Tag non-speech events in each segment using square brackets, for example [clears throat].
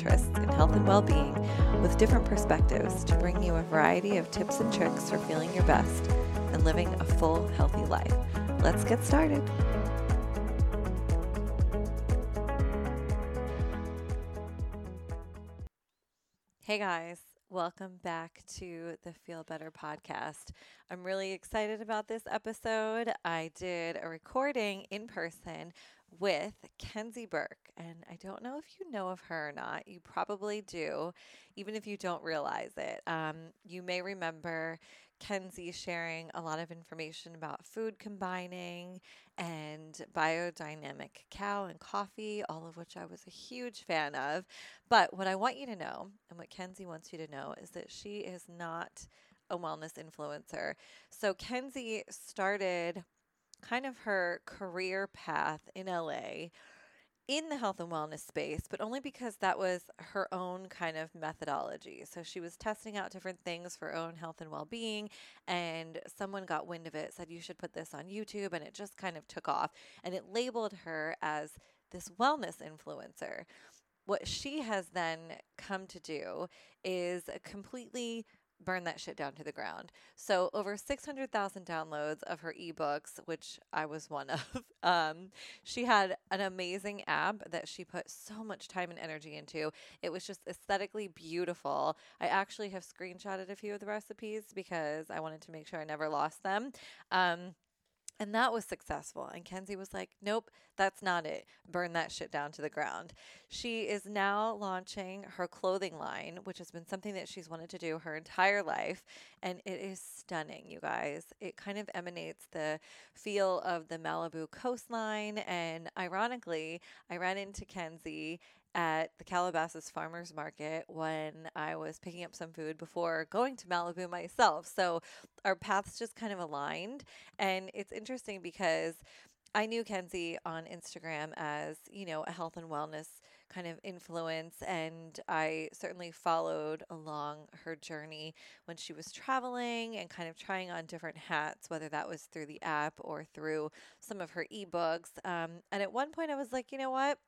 interests in health and well being with different perspectives to bring you a variety of tips and tricks for feeling your best and living a full, healthy life. Let's get started. Hey guys, welcome back to the Feel Better podcast. I'm really excited about this episode. I did a recording in person with Kenzie Burke. And I don't know if you know of her or not. You probably do, even if you don't realize it. Um, you may remember Kenzie sharing a lot of information about food combining and biodynamic cacao and coffee, all of which I was a huge fan of. But what I want you to know, and what Kenzie wants you to know, is that she is not a wellness influencer. So Kenzie started kind of her career path in LA in the health and wellness space, but only because that was her own kind of methodology. So she was testing out different things for her own health and well being, and someone got wind of it, said, You should put this on YouTube, and it just kind of took off. And it labeled her as this wellness influencer. What she has then come to do is completely burn that shit down to the ground. So over 600,000 downloads of her ebooks, which I was one of. [laughs] Um, she had an amazing app that she put so much time and energy into. It was just aesthetically beautiful. I actually have screenshotted a few of the recipes because I wanted to make sure I never lost them. Um, and that was successful. And Kenzie was like, nope, that's not it. Burn that shit down to the ground. She is now launching her clothing line, which has been something that she's wanted to do her entire life. And it is stunning, you guys. It kind of emanates the feel of the Malibu coastline. And ironically, I ran into Kenzie at the Calabasas Farmers Market when I was picking up some food before going to Malibu myself. So our paths just kind of aligned. And it's interesting because I knew Kenzie on Instagram as, you know, a health and wellness kind of influence. And I certainly followed along her journey when she was traveling and kind of trying on different hats, whether that was through the app or through some of her ebooks. Um, and at one point, I was like, you know what?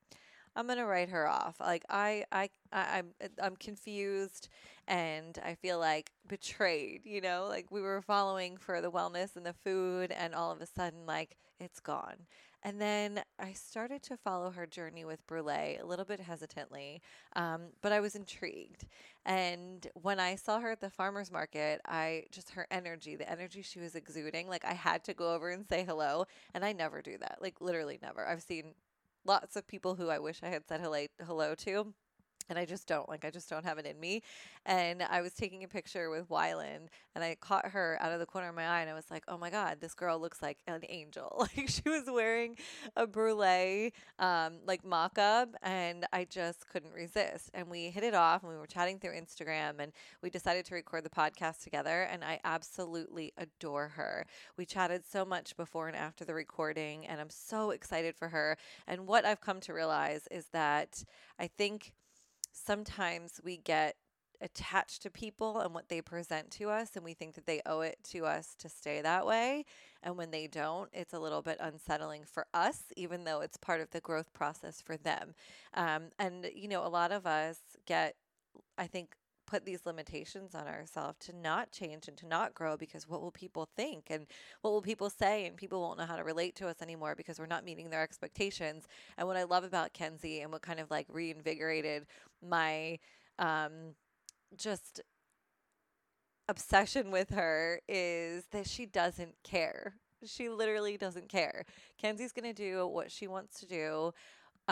I'm gonna write her off. Like I, I, I, I'm, I'm confused, and I feel like betrayed. You know, like we were following for the wellness and the food, and all of a sudden, like it's gone. And then I started to follow her journey with Brûlé a little bit hesitantly, um, but I was intrigued. And when I saw her at the farmer's market, I just her energy, the energy she was exuding, like I had to go over and say hello. And I never do that, like literally never. I've seen lots of people who I wish I had said hello hello to and I just don't like I just don't have it in me. And I was taking a picture with Wyland and I caught her out of the corner of my eye and I was like, Oh my god, this girl looks like an angel. [laughs] Like she was wearing a Brûlé um like mock up and I just couldn't resist. And we hit it off and we were chatting through Instagram and we decided to record the podcast together and I absolutely adore her. We chatted so much before and after the recording and I'm so excited for her. And what I've come to realize is that I think sometimes we get attached to people and what they present to us, and we think that they owe it to us to stay that way. And when they don't, it's a little bit unsettling for us, even though it's part of the growth process for them. Um, and, you know, a lot of us get, I think, put these limitations on ourselves to not change and to not grow because what will people think and what will people say and people won't know how to relate to us anymore because we're not meeting their expectations. And what I love about Kenzie and what kind of like reinvigorated my um just obsession with her is that she doesn't care. She literally doesn't care. Kenzie's going to do what she wants to do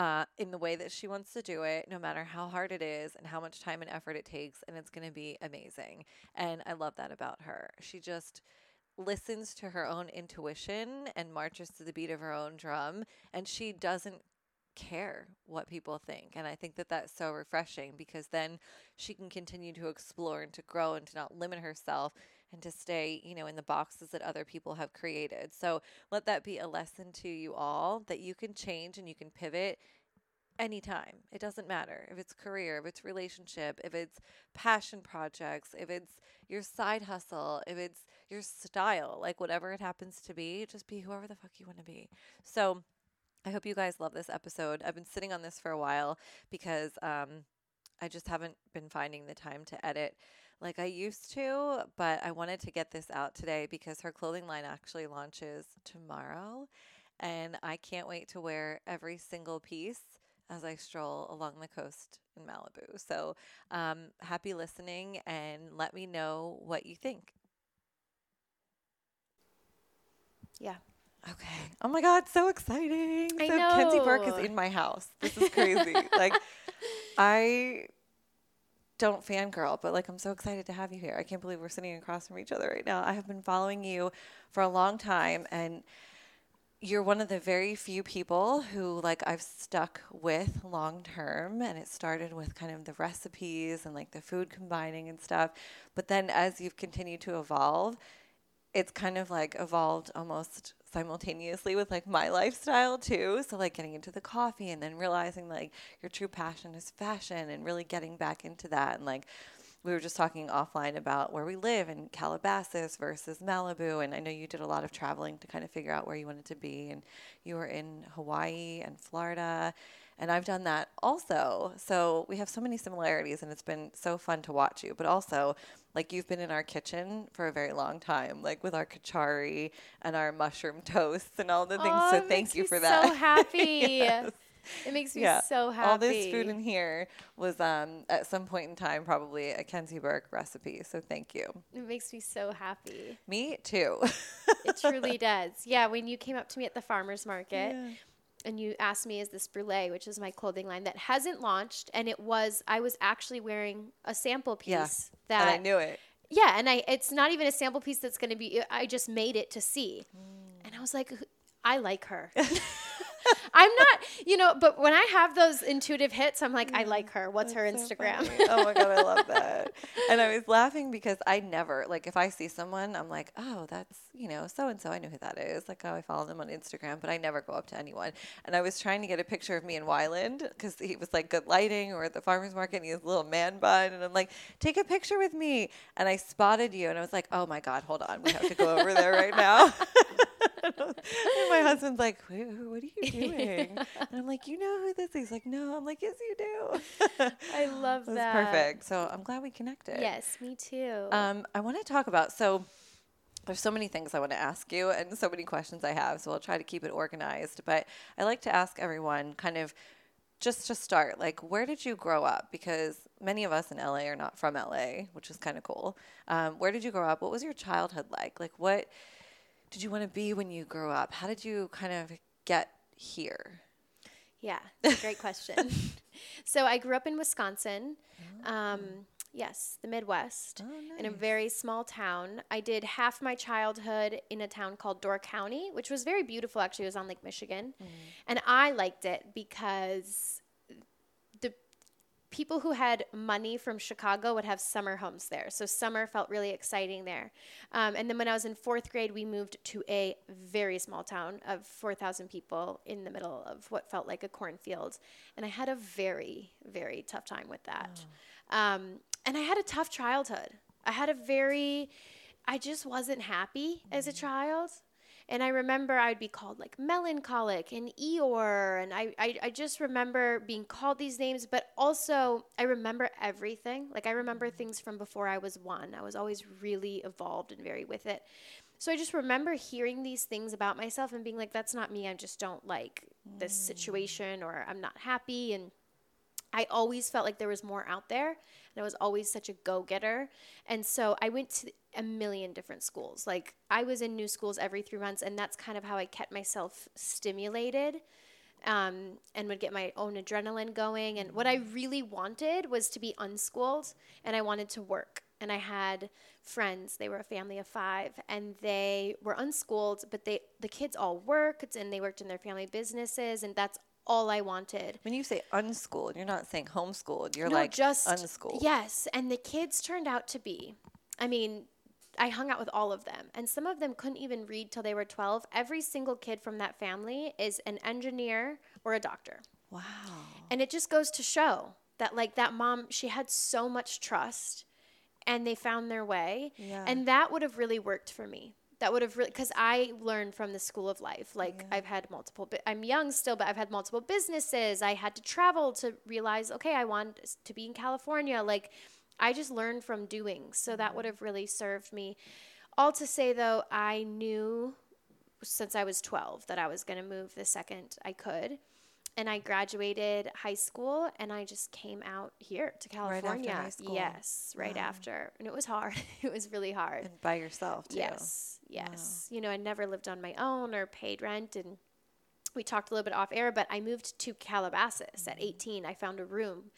uh, in the way that she wants to do it, no matter how hard it is and how much time and effort it takes. And it's going to be amazing. And I love that about her. She just listens to her own intuition and marches to the beat of her own drum. And she doesn't care what people think. And I think that that's so refreshing because then she can continue to explore and to grow and to not limit herself and to stay, you know, in the boxes that other people have created. So let that be a lesson to you all that you can change and you can pivot anytime. It doesn't matter if it's career, if it's relationship, if it's passion projects, if it's your side hustle, if it's your style, like whatever it happens to be, just be whoever the fuck you want to be. So I hope you guys love this episode. I've been sitting on this for a while because um, I just haven't been finding the time to edit like I used to, but I wanted to get this out today because her clothing line actually launches tomorrow. And I can't wait to wear every single piece as I stroll along the coast in Malibu. So um, happy listening and let me know what you think. Yeah. Okay. Oh my God, so exciting. I so Kenzie Burke is in my house. This is crazy. [laughs] like I don't fangirl, but like I'm so excited to have you here. I can't believe we're sitting across from each other right now. I have been following you for a long time and you're one of the very few people who like I've stuck with long term and it started with kind of the recipes and like the food combining and stuff. But then as you've continued to evolve, it's kind of like evolved almost simultaneously with like my lifestyle too. So like getting into the coffee and then realizing like your true passion is fashion and really getting back into that and like we were just talking offline about where we live in Calabasas versus Malibu and I know you did a lot of traveling to kind of figure out where you wanted to be and you were in Hawaii and Florida and I've done that also. So we have so many similarities and it's been so fun to watch you. But also, like you've been in our kitchen for a very long time, like with our kitchari and our mushroom [laughs] toasts and all the things. Oh, so thank you for that. So [laughs] happy. Yes. [laughs] It makes me Yeah. so happy. All this food in here was um, at some point in time probably a Kenzie Burke recipe. So thank you. it makes me so happy. Me too. It truly [laughs] does. Yeah, when you came up to me at the farmers market and you asked me is this Brûlé, which is my clothing line that hasn't launched and it was I was actually wearing a sample piece Yeah, that and I knew it. Yeah, and I it's not even a sample piece that's going to be I just made it to see. Mm. And I was like I like her. [laughs] I'm not, you know, but when I have those intuitive hits, I'm like I like mm, her. What's her so Instagram? funny. oh my god, I love [laughs] that. And I was laughing because I never like if I see someone, I'm like, oh, that's you know so and so. I know who that is. Like, oh, I follow them on Instagram, but I never go up to anyone. And I was trying to get a picture of me in Wyland because he was like good lighting or at the farmers market. and He has a little man bun, and I'm like, take a picture with me. And I spotted you, and I was like, oh my god, hold on, we have to go over there right now. [laughs] and my husband's like, "Wait, what are you [laughs] doing? And I'm like, you know who this is? He's like, no. I'm like, yes, you do. I love [laughs] that. perfect. So I'm glad we connected. Yes, me too. Um, I want to talk about so. There's so many things I want to ask you and so many questions I have, so I'll try to keep it organized. But I like to ask everyone kind of just to start, like, where did you grow up? Because many of us in LA are not from LA, which is kind of cool. Um, where did you grow up? What was your childhood like? Like, what did you want to be when you grow up? How did you kind of get here? Yeah, great question. [laughs] so I grew up in Wisconsin. Um, yes, the Midwest, Oh, in a very small town. I did half my childhood in a town called Door County, which was very beautiful. Actually, it was on Lake Michigan, and I liked it because people who had money from Chicago would have summer homes there. So summer felt really exciting there. Um, and then when I was in fourth grade, we moved to a very small town of 4,000 people in the middle of what felt like a cornfield. And I had a very, very tough time with that. Um, and I had a tough childhood. I had a very, I just wasn't happy as a child. And I remember I'd be called like melancholic and Eeyore. And I, I, I just remember being called these names, but also I remember everything. Like I remember mm-hmm. things from before I was one. I was always really evolved and very with it. So I just remember hearing these things about myself and being like, that's not me. I just don't like this mm. situation or I'm not happy. And I always felt like there was more out there, and I was always such a go getter. And so I went to a million different schools. Like I was in new schools every three months, and that's kind of how I kept myself stimulated um, and would get my own adrenaline going. And what I really wanted was to be unschooled, and I wanted to work. And I had friends; they were a family of five, and they were unschooled, but they the kids all worked, and they worked in their family businesses, and that's all I wanted. When you say unschooled, you're not saying homeschooled. You're No, like just unschooled. Yes, and the kids turned out to be. I mean, I hung out with all of them, and some of them couldn't even read till they were 12. Every single kid from that family is an engineer or a doctor. Wow. And it just goes to show that like that mom, she had so much trust and they found their way. Yeah. And that would have really worked for me that would have really because I learned from the school of life. Like I've had multiple. bu- I'm young still, but I've had multiple businesses. I had to travel to realize, okay, I want to be in California. Like I just learned from doing. So that mm-hmm. would have really served me. All to say though, I knew since I was 12 that I was going to move the second I could. And I graduated high school and I just came out here to Right after California. high school. Yes, right Wow. after. And it was hard. [laughs] it was really hard. And by yourself too. Yes, yes. You know, I never lived on my own or paid rent. And we talked a little bit off air, but I moved to Calabasas at mm-hmm. 18. I found a room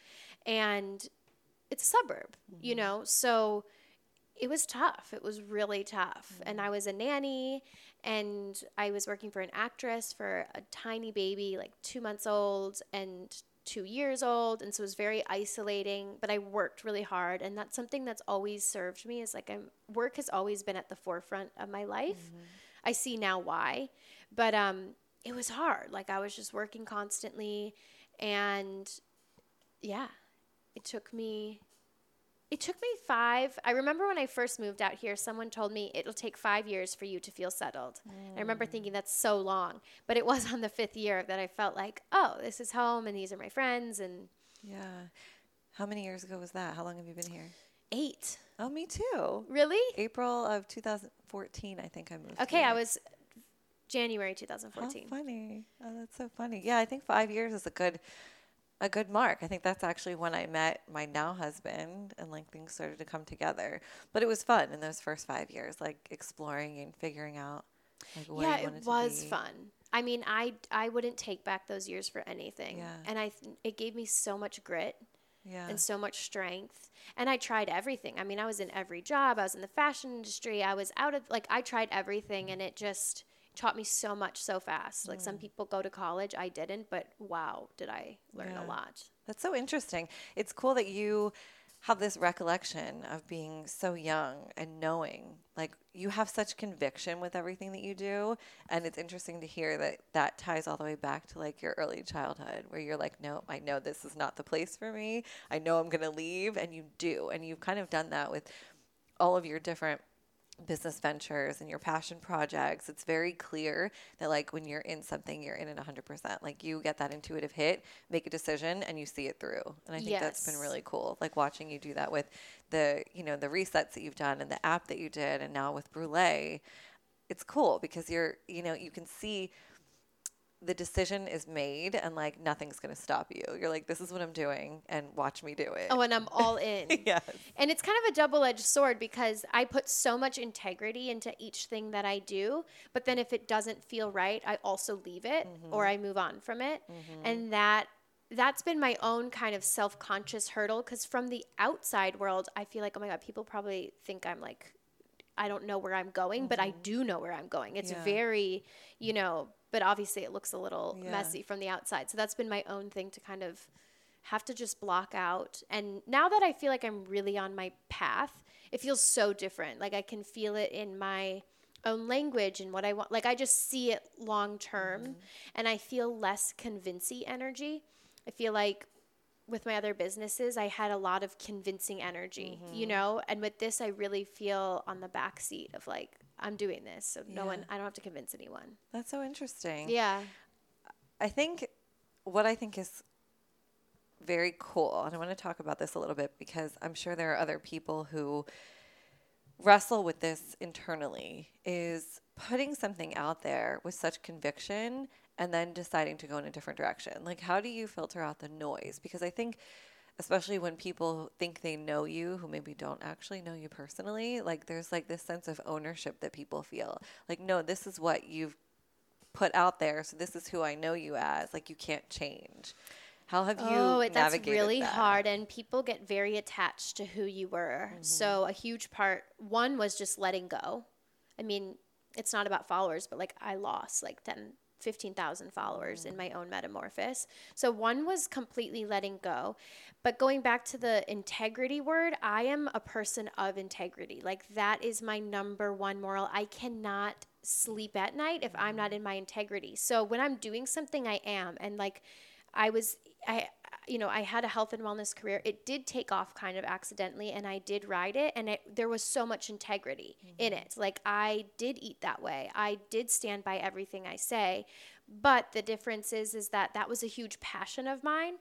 and it's a suburb, you mm-hmm. know? So it was tough. It was really tough. Mm-hmm. And I was a nanny and I was working for an actress for a tiny baby, like two months old and two years old. And so it was very isolating, but I worked really hard. And that's something that's always served me is like I'm work has always been at the forefront of my life. Mm-hmm. I see now why, but um, it was hard. Like I was just working constantly and yeah, it took me it took me five. I remember when I first moved out here, someone told me it'll take five years for you to feel settled. I remember mm. thinking that's so long, but it [laughs] was on the fifth year that I felt like, oh, this is home and these are my friends and Yeah. How many years ago was that? How long have you been here? eight. Oh, me too. Really? April of 2014, I think I moved. Okay, here. I was January How 2014. funny. Oh, that's so funny. Yeah, I think five years is a good a good mark. I think that's actually when I met my now husband and like things started to come together. But it was fun in those first five years, like exploring and figuring out like what yeah, it was fun. I mean, I I wouldn't take back those years for anything. Yeah. And I th- it gave me so much grit Yeah. and so much strength. And I tried everything. I mean, I was in every job. I was in the fashion industry. I was out of like I tried everything mm. and it just taught me so much so fast. Like Mm. some people go to college, I didn't, but wow, did I learn Yeah. a lot. That's so interesting. It's cool that you have this recollection of being so young and knowing like you have such conviction with everything that you do and it's interesting to hear that that ties all the way back to like your early childhood where you're like no I know this is not the place for me. I know I'm going to leave and you do and you've kind of done that with all of your different business ventures and your passion projects it's very clear that like when you're in something you're in it 100% like you get that intuitive hit make a decision and you see it through. And i think that's been really cool like watching you do that with the you know the resets that you've done and the app that you did and now with Brûlé it's cool because you're you know you can see the decision is made and like nothing's going to stop you you're like this is what i'm doing and watch me do it Oh, and I'm all in. [laughs] yes And it's kind of a double edged sword because I put so much integrity into each thing that I do. But then if it doesn't feel right, I also leave it or mm-hmm. I move on from it. Mm-hmm. And that. That's been my own kind of self conscious hurdle because from the outside world, I feel like, oh my God, people probably think I'm like, I don't know where I'm going, but I mm-hmm. do know where I'm going. It's Yeah. very, you know, but obviously it looks a little Yeah. messy from the outside. So that's been my own thing to kind of have to just block out. And now that I feel like I'm really on my path, it feels so different. Like I can feel it in my own language and what I want. Like I just see it long term mm-hmm. and I feel less convincing energy. I feel like with my other businesses, I had a lot of convincing energy, you mm-hmm. know? And with this, I really feel on the back seat of like, I'm doing this. So no one, I don't have to convince anyone. that's so interesting Yeah. I think what I think is very cool, and I want to talk about this a little bit because I'm sure there are other people who wrestle with this internally, is putting something out there with such conviction and then deciding to go in a different direction. Like, how do you filter out the noise? Because I think, especially when people think they know you who maybe don't actually know you personally, like, there's like this sense of ownership that people feel. Like, no, this is what you've put out there. So this is who I know you as. Like you can't change. How have you Oh, it, that's really that? hard, and people get very attached to who you were. Mm-hmm. So a huge part, one was just letting go. I mean, it's not about followers, but like I lost like 10, 15,000 followers Mm. in my own metamorphosis. So one was completely letting go. But going back to the integrity word, I am a person of integrity. Like that is my number one moral. I cannot sleep at night if I'm Mm. not in my integrity. So when I'm doing something, I am. And like I was, I, you know, I had a health and wellness career. It did take off kind of accidentally, and I did ride it, and it, there was so much integrity mm-hmm. in it. Like, I did eat that way, I did stand by everything I say. But the difference is, is that that was a huge passion of mine.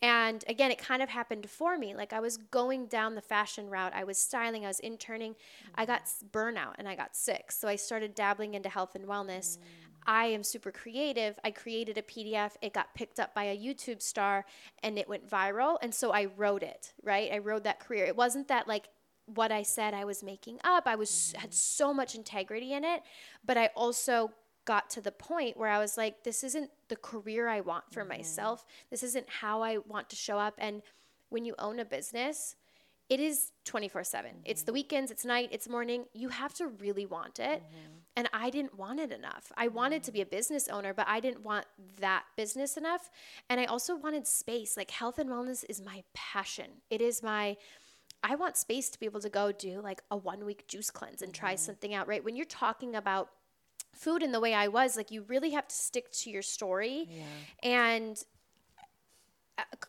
And again, it kind of happened for me. Like I was going down the fashion route, I was styling, I was interning. Mm-hmm. I got burnout and I got sick. So I started dabbling into health and wellness. Mm-hmm I am super creative. I created a PDF. It got picked up by a YouTube star and it went viral. And so I wrote it, right? I wrote that career. It wasn't that like what I said I was making up. I was mm-hmm. had so much integrity in it, but I also got to the point where I was like this isn't the career I want for mm-hmm. myself. This isn't how I want to show up and when you own a business, it is 24 7. It's the weekends, it's night, it's morning. You have to really want it. Mm-hmm. And I didn't want it enough. I wanted to be a business owner, but I didn't want that business enough. And I also wanted space. Like health and wellness is my passion. It is my, I want space to be able to go do like a one week juice cleanse and try mm-hmm. something out, right? When you're talking about food in the way I was, like you really have to stick to your story. Yeah. And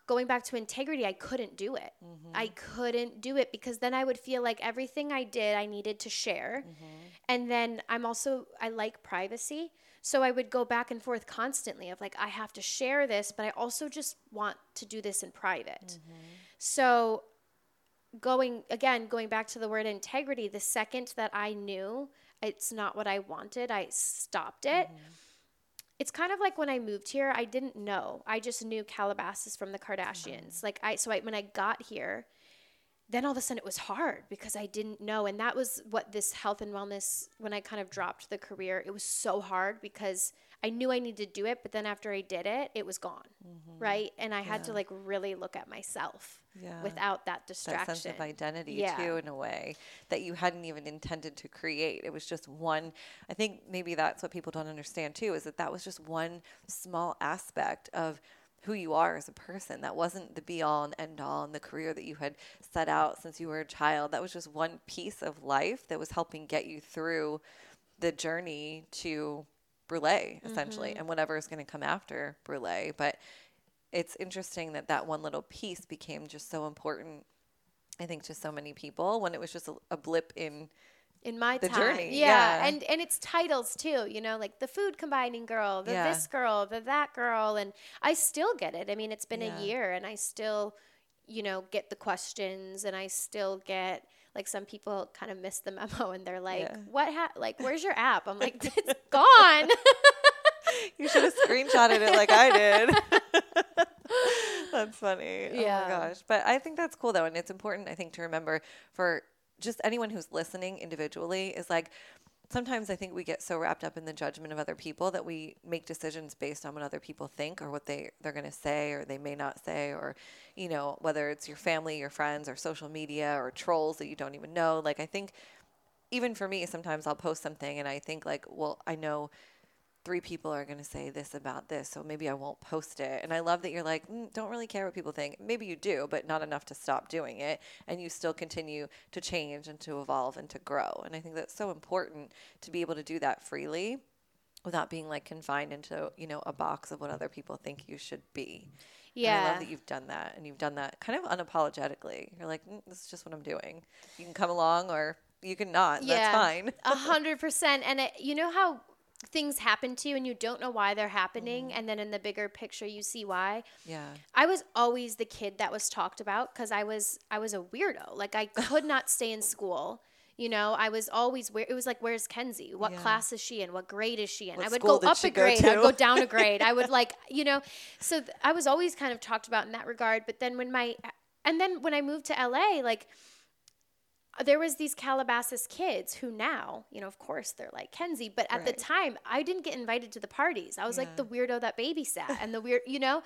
going back to integrity, I couldn't do it. Mm-hmm. I couldn't do it because then I would feel like everything I did, I needed to share. Mm-hmm. And then I'm also, I like privacy. So I would go back and forth constantly of like, I have to share this, but I also just want to do this in private. Mm-hmm. So going, again, going back to the word integrity, the second that I knew it's not what I wanted, I stopped it mm-hmm it's kind of like when I moved here, I didn't know. I just knew Calabasas from the Kardashians. Like I so I, when I got here, then all of a sudden it was hard because I didn't know and that was what this health and wellness when I kind of dropped the career, it was so hard because I knew I needed to do it, but then after I did it, it was gone. Mm-hmm. Right? And I had to like really look at myself yeah. without that distraction. That sense of identity yeah. too in a way that you hadn't even intended to create. It was just one I think maybe that's what people don't understand too is that that was just one small aspect of who you are as a person. That wasn't the be all and end all in the career that you had set out since you were a child. That was just one piece of life that was helping get you through the journey to Brûlé, essentially, mm-hmm. and whatever is going to come after Brûlé. But it's interesting that that one little piece became just so important, I think, to so many people when it was just a, a blip in in my the time. journey. Yeah. yeah. and and it's titles too. You know, like the food combining girl, the yeah. this girl, the that girl, and I still get it. I mean, it's been yeah. a year, and I still, you know, get the questions, and I still get like some people kind of miss the memo and they're like, yeah. "What? Ha- like, where's your app?" I'm like, [laughs] "It's gone." you should have screenshotted it like I did. [laughs] that's funny. Yeah. Oh my gosh. But I think that's cool though, and it's important I think to remember for just anyone who's listening individually is like sometimes I think we get so wrapped up in the judgment of other people that we make decisions based on what other people think or what they they're going to say or they may not say or you know whether it's your family, your friends or social media or trolls that you don't even know. Like I think even for me sometimes I'll post something and I think like, well, I know three people are going to say this about this, so maybe I won't post it. And I love that you're like, mm, don't really care what people think. Maybe you do, but not enough to stop doing it. And you still continue to change and to evolve and to grow. And I think that's so important to be able to do that freely without being like confined into, you know, a box of what other people think you should be. Yeah. And I love that you've done that and you've done that kind of unapologetically. You're like, mm, this is just what I'm doing. You can come along or you can not. Yeah, that's fine. A [laughs] hundred percent. And it, you know how things happen to you and you don't know why they're happening mm. and then in the bigger picture you see why. Yeah. I was always the kid that was talked about because i was i was a weirdo. Like i [laughs] could not stay in school. You know i was always where it was like where's kenzie? What yeah. class is she in? What grade is she in? What i would go up a grade i'd go down a [laughs] grade. I would like you know so th- i was always kind of talked about in that regard but then when my and then when i moved to la like there was these Calabasas kids who now, you know, of course they're like Kenzie, but at right. the time I didn't get invited to the parties. I was yeah. like the weirdo that babysat and the [laughs] weird, you know.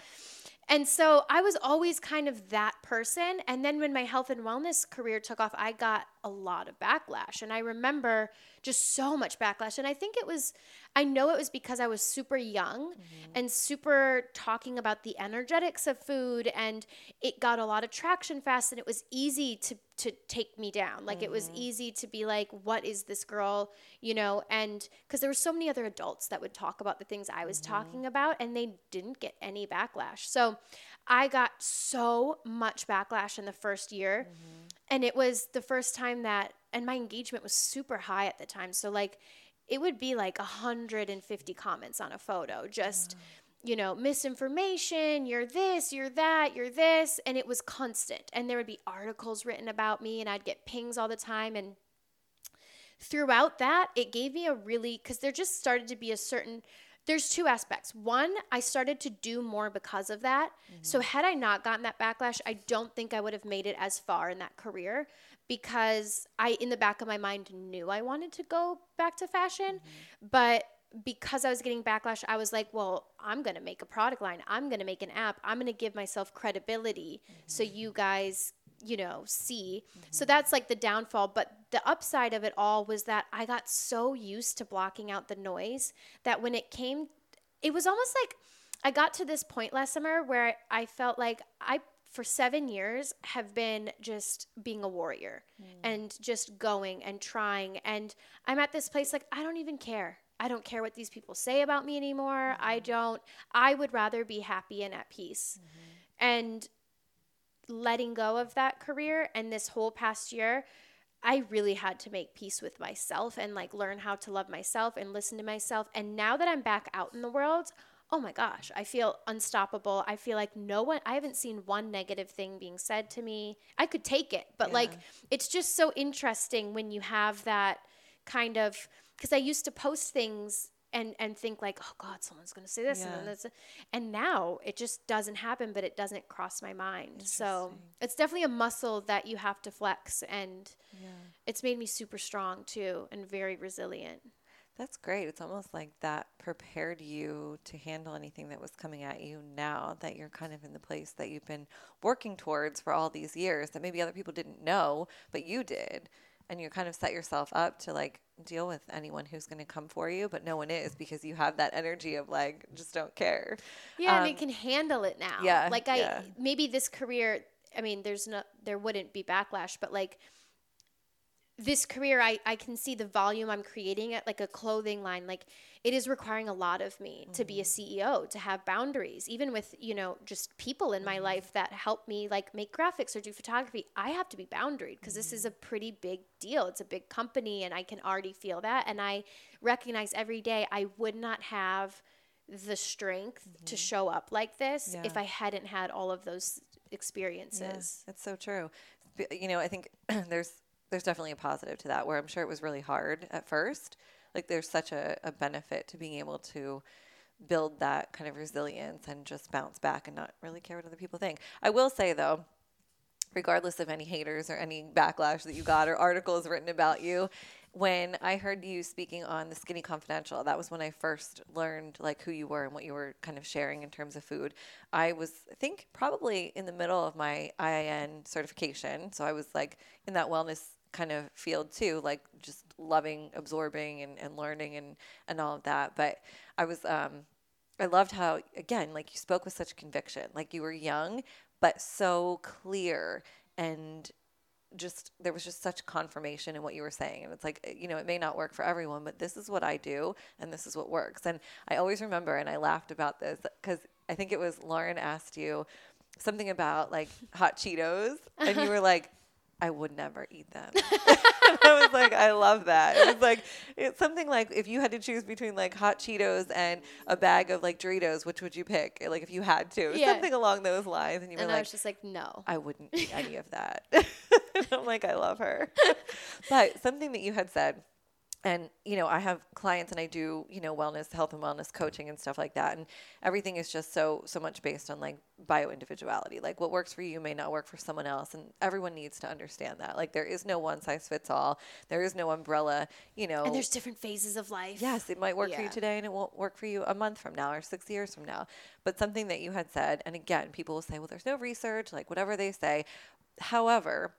And so I was always kind of that person. And then when my health and wellness career took off, I got a lot of backlash. And I remember just so much backlash. And I think it was, I know it was because I was super young mm-hmm. and super talking about the energetics of food. And it got a lot of traction fast. And it was easy to, to take me down. Like mm-hmm. it was mm-hmm. easy to be like, what is this girl? You know, and because there were so many other adults that would talk about the things I was mm-hmm. talking about and they didn't get any backlash. So I got so much backlash in the first year. And it was the first time that, and my engagement was super high at the time. So, like, it would be like 150 comments on a photo, just, mm. you know, misinformation, you're this, you're that, you're this. And it was constant. And there would be articles written about me, and I'd get pings all the time. And throughout that, it gave me a really, because there just started to be a certain, there's two aspects. One, I started to do more because of that. So, mm-hmm. had I not gotten that backlash, I don't think I would have made it as far in that career because I, in the back of my mind, knew I wanted to go back to fashion. Mm-hmm. But because I was getting backlash, I was like, well, I'm going to make a product line. I'm going to make an app. I'm going to give myself credibility so mm-hmm. you guys, you know, see. So mm-hmm. that's like the downfall. But the upside of it all was that I got so used to blocking out the noise that when it came, it was almost like I got to this point last summer where I felt like I for seven years have been just being a warrior mm. and just going and trying. And i'm at this place like i don't even care. I don't care what these people say about me anymore. I mm-hmm. don't i would rather be happy and at peace. Mm-hmm. And letting go of that career and this whole past year I really had to make peace with myself and like learn how to love myself and listen to myself. And now that I'm back out in the world, oh my gosh, I feel unstoppable. I feel like no one, I haven't seen one negative thing being said to me. I could take it, but like it's just so interesting when you have that kind of, because I used to post things and and think like oh god someone's going to say this and Yeah. then this and now it just doesn't happen but it doesn't cross my mind so it's definitely a muscle that you have to flex and Yeah. it's made me super strong too and very resilient That's great. It's almost like that prepared you to handle anything that was coming at you now that you're kind of in the place that you've been working towards for all these years that maybe other people didn't know, but you did. And you kind of set yourself up to like deal with anyone who's going to come for you, but no one is because you have that energy of like, just don't care. yeah and Um, it can handle it now yeah, like i yeah. maybe this career i mean there's no there wouldn't be backlash but like this career I, I can see the volume i'm creating at like a clothing line like it is requiring a lot of me to be a mm-hmm. ceo to have boundaries even with you know just people in my mm-hmm. life that help me like make graphics or do photography i have to be boundaried because this is a mm-hmm. pretty big deal. It's a big company and i can already feel that and i recognize every day i would not have the strength to show up like this if i hadn't had all of those experiences. Yes, it's so true. You know, I think [clears throat] there's there's definitely a positive to that where I'm sure it was really hard at first. Like there's such a, a benefit to being able to build that kind of resilience and just bounce back and not really care what other people think. I will say though, regardless of any haters or any backlash that you got or articles written about you, when I heard you speaking on the Skinny Confidential, that was when I first learned like who you were and what you were kind of sharing in terms of food. I was, I think, probably in the middle of my IIN certification, so I was like in that wellness kind of field too, like just loving absorbing and, and learning and and all of that. But I was um, I loved how again, like you spoke with such conviction, like you were young but so clear and just there was just such confirmation in what you were saying. And it's like you know it may not work for everyone but this is what i do and this is what works. And i always remember and i laughed about this because i think it was Lauryn asked you something about like hot cheetos and you were like i would never eat them [laughs] I was like, I love that. It was like it's something like if you had to choose between like hot Cheetos and a bag of like Doritos, which would you pick? Like if you had to, Yeah. something along those lines. And you were and i like, was just like no I wouldn't eat any of that. [laughs] [laughs] I'm like, I love her. but something that you had said, and you know, I have clients and I do, you know, wellness, health and wellness coaching and stuff like that. And everything is just so so much based on like bio individuality. Like what works for you may not work for someone else. And everyone needs to understand that. Like there is no one size fits all. There is no umbrella, you know. and there's different phases of life Yes, it might work for you today and it won't work for you a month from now or six years from now. But something that you had said, and again, people will say, well, there's no research, like whatever they say. However,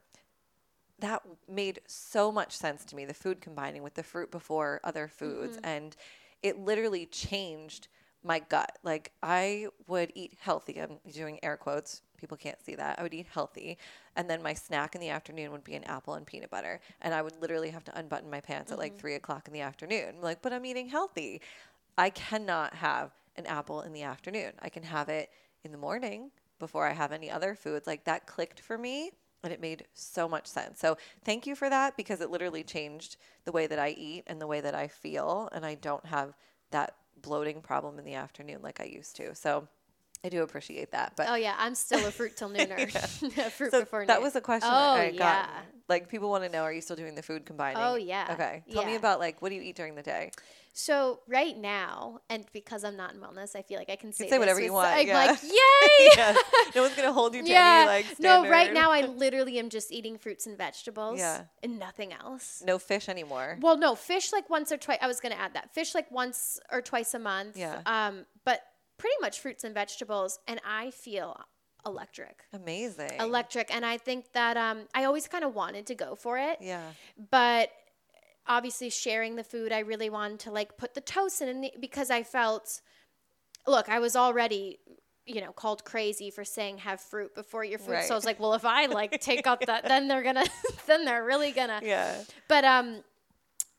that made so much sense to me the food combining with the fruit before other foods. Mm-hmm. And it literally changed my gut. Like I would eat healthy. I'm doing air quotes. People can't see that. I would eat healthy. And then my snack in the afternoon would be an apple and peanut butter. And I would literally have to unbutton my pants at like mm-hmm. three o'clock in the afternoon. Like, but I'm eating healthy. I cannot have an apple in the afternoon. I can have it in the morning, before I have any other foods. Like that clicked for me and it made so much sense. So thank you for that because it literally changed the way that I eat and the way that I feel. And I don't have that bloating problem in the afternoon like I used to. So I do appreciate that. But Oh yeah, I'm still a fruit till [laughs] nooner. [laughs] fruit so before that noon. was a question Oh, that I got. yeah. Like people want to know, are you still doing the food combining? Oh, yeah. Okay. Tell me about like what do you eat during the day? So right now, and because I'm not in wellness, I feel like I can say, say whatever you want, I'm yeah. like, [laughs] yay! yeah. No one's gonna hold you to yeah. any like no, right now I [laughs] literally am just eating fruits and vegetables. Yeah. And nothing else. no fish anymore. Well, no, fish like once or twice. I was gonna add that fish like once or twice a month. Yeah. Um, but pretty much fruits and vegetables, and I feel electric. Amazing. Electric, and I think that um, I always kind of wanted to go for it. yeah. but obviously sharing the food i really wanted to like put the toast in the, because i felt look i was already you know called crazy for saying have fruit before your food. Right. so i was like well if i like [laughs] take out that then they're gonna [laughs] then they're really gonna. Yeah. but um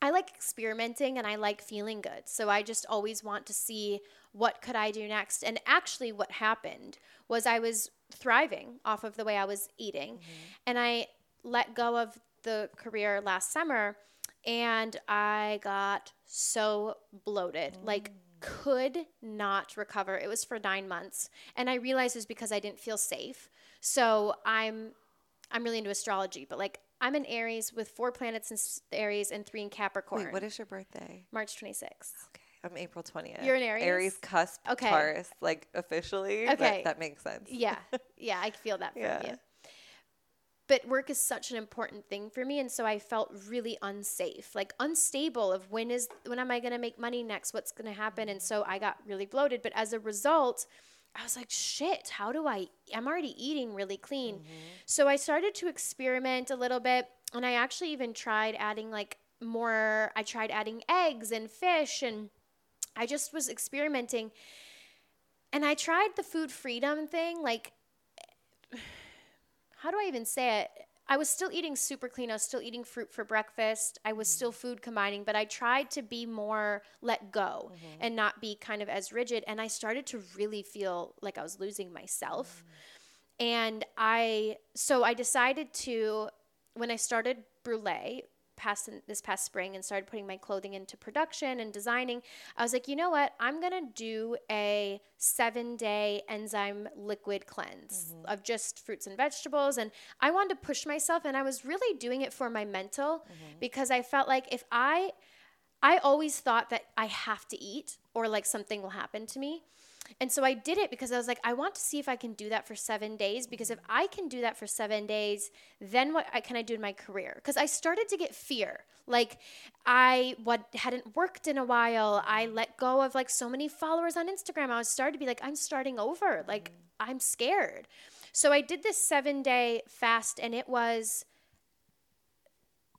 i like experimenting and i like feeling good. So i just always want to see what could i do next. And actually what happened was i was thriving off of the way i was eating. And i let go of the career last summer and i got so bloated like mm. could not recover it was for nine months and i realized it was because i didn't feel safe so i'm I'm really into astrology, but like I'm in Aries with four planets in Aries and three in Capricorn. Wait, what is your birthday? March 26th. Okay. I'm April 20th. You're an Aries? Aries cusp Okay. Taurus, like officially. Okay. that makes sense. Yeah. [laughs] Yeah, I feel that from Yeah. you. But work is such an important thing for me and so I felt really unsafe, like unstable of when is when am I going to make money next? What's going to happen? And so I got really bloated, but as a result, I was like, shit, how do I? I'm already eating really clean. Mm-hmm. So I started to experiment a little bit. And I actually even tried adding like more, I tried adding eggs and fish. And I just was experimenting. And I tried the food freedom thing. Like, how do I even say it? I was still eating super clean. I was still eating fruit for breakfast. I was still mm-hmm. food combining, but I tried to be more let go mm-hmm. and not be kind of as rigid. And I started to really feel like I was losing myself. Mm-hmm. And I, so I decided to, when I started Brûlé past this past spring and started putting my clothing into production and designing, I was like, you know what? I'm gonna do a seven day enzyme liquid cleanse mm-hmm. of just fruits and vegetables. And I wanted to push myself, and I was really doing it for my mental mm-hmm. because I felt like if I, I always thought that I have to eat or like something will happen to me. And so I did it because I was like, I want to see if I can do that for seven days. Because if I can do that for seven days, then what I, can I do in my career? Because I started to get fear. Like I what hadn't worked in a while. I let go of like so many followers on Instagram. I was starting to be like, I'm starting over. Like I'm scared. So I did this seven day fast, and it was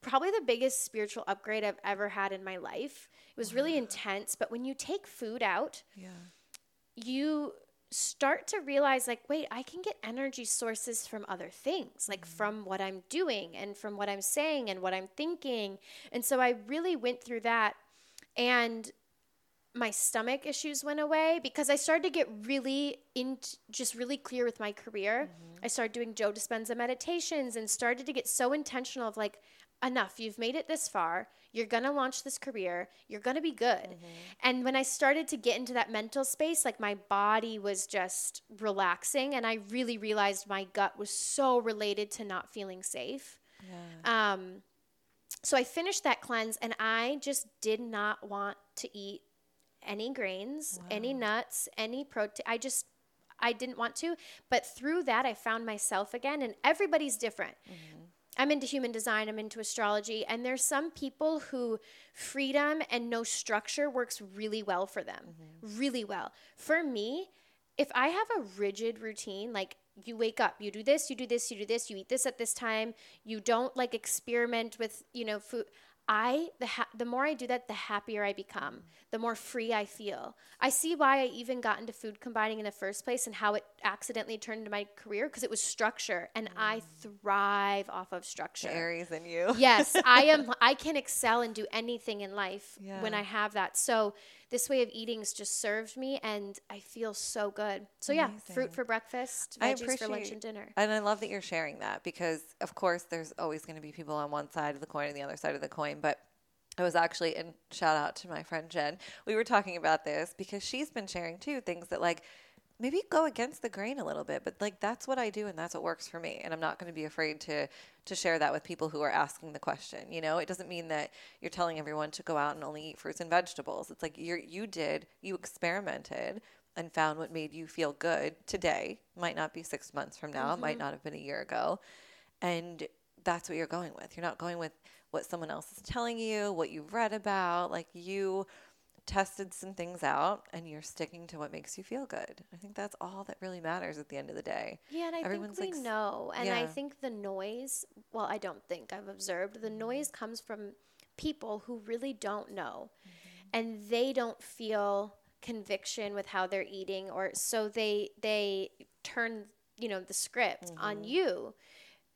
probably the biggest spiritual upgrade I've ever had in my life. It was really intense, but when you take food out, Yeah. You start to realize like wait i can get energy sources from other things like mm. from what i'm doing and from what i'm saying and what i'm thinking. And so i really went through that and my stomach issues went away because i started to get really in just really clear with my career. Mm-hmm. I started doing joe dispenza meditations and started to get so intentional of like enough you've made it this far you're going to launch this career you're going to be good and when i started to get into that mental space like my body was just relaxing and i really realized my gut was so related to not feeling safe Yeah. um, so I finished that cleanse and I just did not want to eat any grains, any nuts, any protein. I just, I didn't want to. But through that, I found myself again, and everybody's different. I'm into human design, I'm into astrology, and there's some people who freedom and no structure works really well for them. Mm-hmm. Really well. For me, if I have a rigid routine, like you wake up, you do this, you do this, you do this, you eat this at this time, you don't like experiment with, you know, food. I the ha- the more I do that, the happier I become, the more free I feel. I see why I even got into food combining in the first place and how it accidentally turned into my career because it was structure, and I mm. thrive off of structure. The Aries in you. yes, I am. [laughs] I can excel and do anything in life when I have that. So this way of eating's just served me and I feel so good. So yeah, fruit for breakfast, I veggies for lunch and dinner. And I love that you're sharing that because, of course, there's always going to be people on one side of the coin and the other side of the coin. But I was actually, and shout out to my friend Jen, we were talking about this because she's been sharing too things that like maybe go against the grain a little bit, but like that's what I do and that's what works for me. And I'm not going to be afraid to to share that with people who are asking the question. You know, it doesn't mean that you're telling everyone to go out and only eat fruits and vegetables. It's like you're you did, you experimented and found what made you feel good today. Might not be six months from now, it might mm-hmm. not have been a year ago. And that's what you're going with. You're not going with what someone else is telling you, what you've read about. Like you tested some things out and you're sticking to what makes you feel good. I think that's all that really matters at the end of the day. Yeah, and I Everyone's think we like know. And I think the noise, well, I don't think I've observed, the mm-hmm. noise comes from people who really don't know. Mm-hmm. And they don't feel conviction with how they're eating or so they they turn, you know, the script on mm-hmm. you.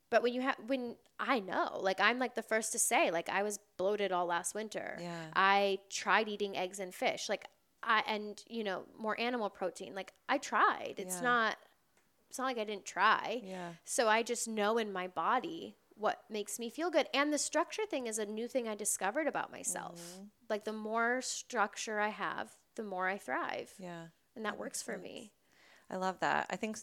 But when you have when I know, like I'm like the first to say, like I was bloated all last winter. Yeah. I tried eating eggs and fish. Like I and you know, more animal protein. Like I tried. It's Yeah. not it's not like I didn't try. Yeah. So I just know in my body what makes me feel good. And the structure thing is a new thing I discovered about myself. Mm-hmm. Like the more structure I have, the more I thrive. Yeah. And that, works for me. I love that. I think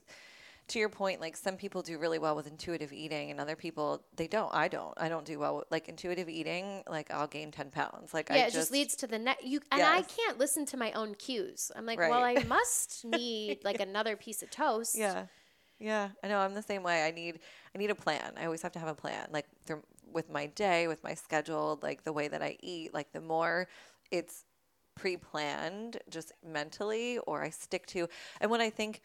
to your point, like some people do really well with intuitive eating and other people they don't. I don't. I don't do well with like intuitive eating, like I'll gain 10 pounds. Like Yeah, I it just, leads to the next. You and I can't listen to my own cues. I'm like, well, I [laughs] must need like another piece of toast. Yeah. Yeah. I know I'm the same way. I need I need a plan. I always have to have a plan. Like through, with my day, with my schedule, like the way that I eat, like the more it's pre-planned just mentally or I stick to and when I think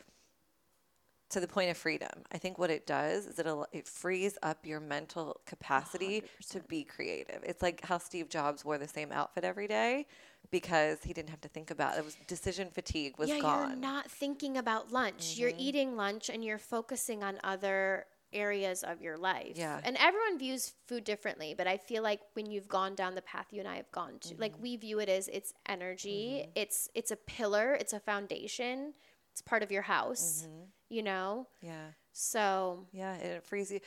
to the point of freedom. I think what it does is it it frees up your mental capacity to be creative. It's like how Steve Jobs wore the same outfit every day because he didn't have to think about it. Was decision fatigue was yeah, gone. you're not thinking about lunch. You're Mm-hmm. eating lunch and you're focusing on other areas of your life. Yeah. And everyone views food differently, but I feel like when you've gone down the path you and I have gone to, like Mm-hmm. we view it as it's energy, it's it's a pillar, it's a foundation, it's part of your house, Mm-hmm. You know? yeah. So Yeah, and it frees you.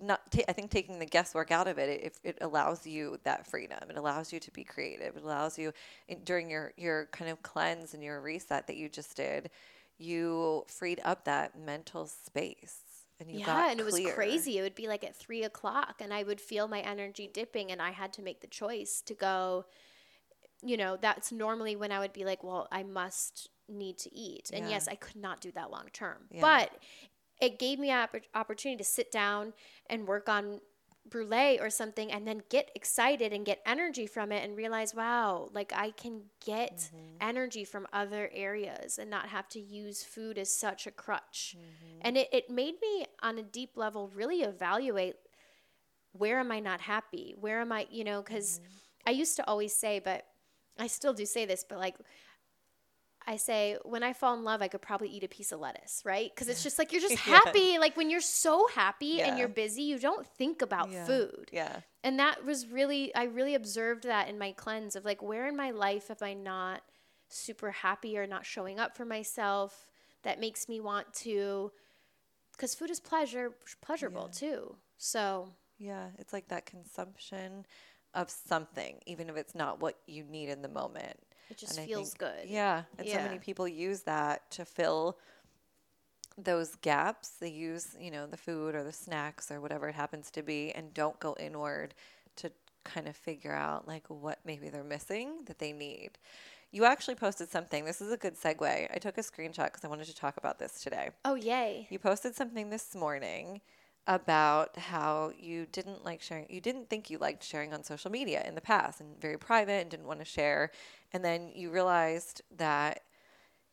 Not, ta- I think taking the guesswork out of it, it, it allows you that freedom. It allows you to be creative. It allows you in, during your your kind of cleanse and your reset that you just did, you freed up that mental space, and you yeah, and it was crazy. It would be like at three o'clock, and I would feel my energy dipping, and I had to make the choice to go. You know, that's normally when I would be like, well, I must need to eat, and Yeah. yes, I could not do that long term, Yeah. but it gave me an oppor- opportunity to sit down and work on Brûlé or something and then get excited and get energy from it and realize wow like i can get Mm-hmm. energy from other areas and not have to use food as such a crutch Mm-hmm. and it, it made me on a deep level really evaluate where am i not happy where am i you know because i used to always say but i still do say this but like I say when I fall in love, I could probably eat a piece of lettuce, right? Because it's just like you're just [laughs] Yeah. happy. Like when you're so happy and you're busy, you don't think about Yeah. food. Yeah, And that was really, I really observed that in my cleanse of like, where in my life am I not super happy or not showing up for myself that makes me want to, because food is pleasure, pleasurable too. So yeah. It's like that consumption of something, even if it's not what you need in the moment. It just And feels think- good. Yeah, and so many people use that to fill those gaps. They use, you know, the food or the snacks or whatever it happens to be and don't go inward to kind of figure out like what maybe they're missing that they need. You actually posted something. This is a good segue. I took a screenshot because I wanted to talk about this today. Oh, yay. You posted something this morning about how you didn't like sharing, you didn't think you liked sharing on social media in the past and very private and didn't want to share. And then you realized that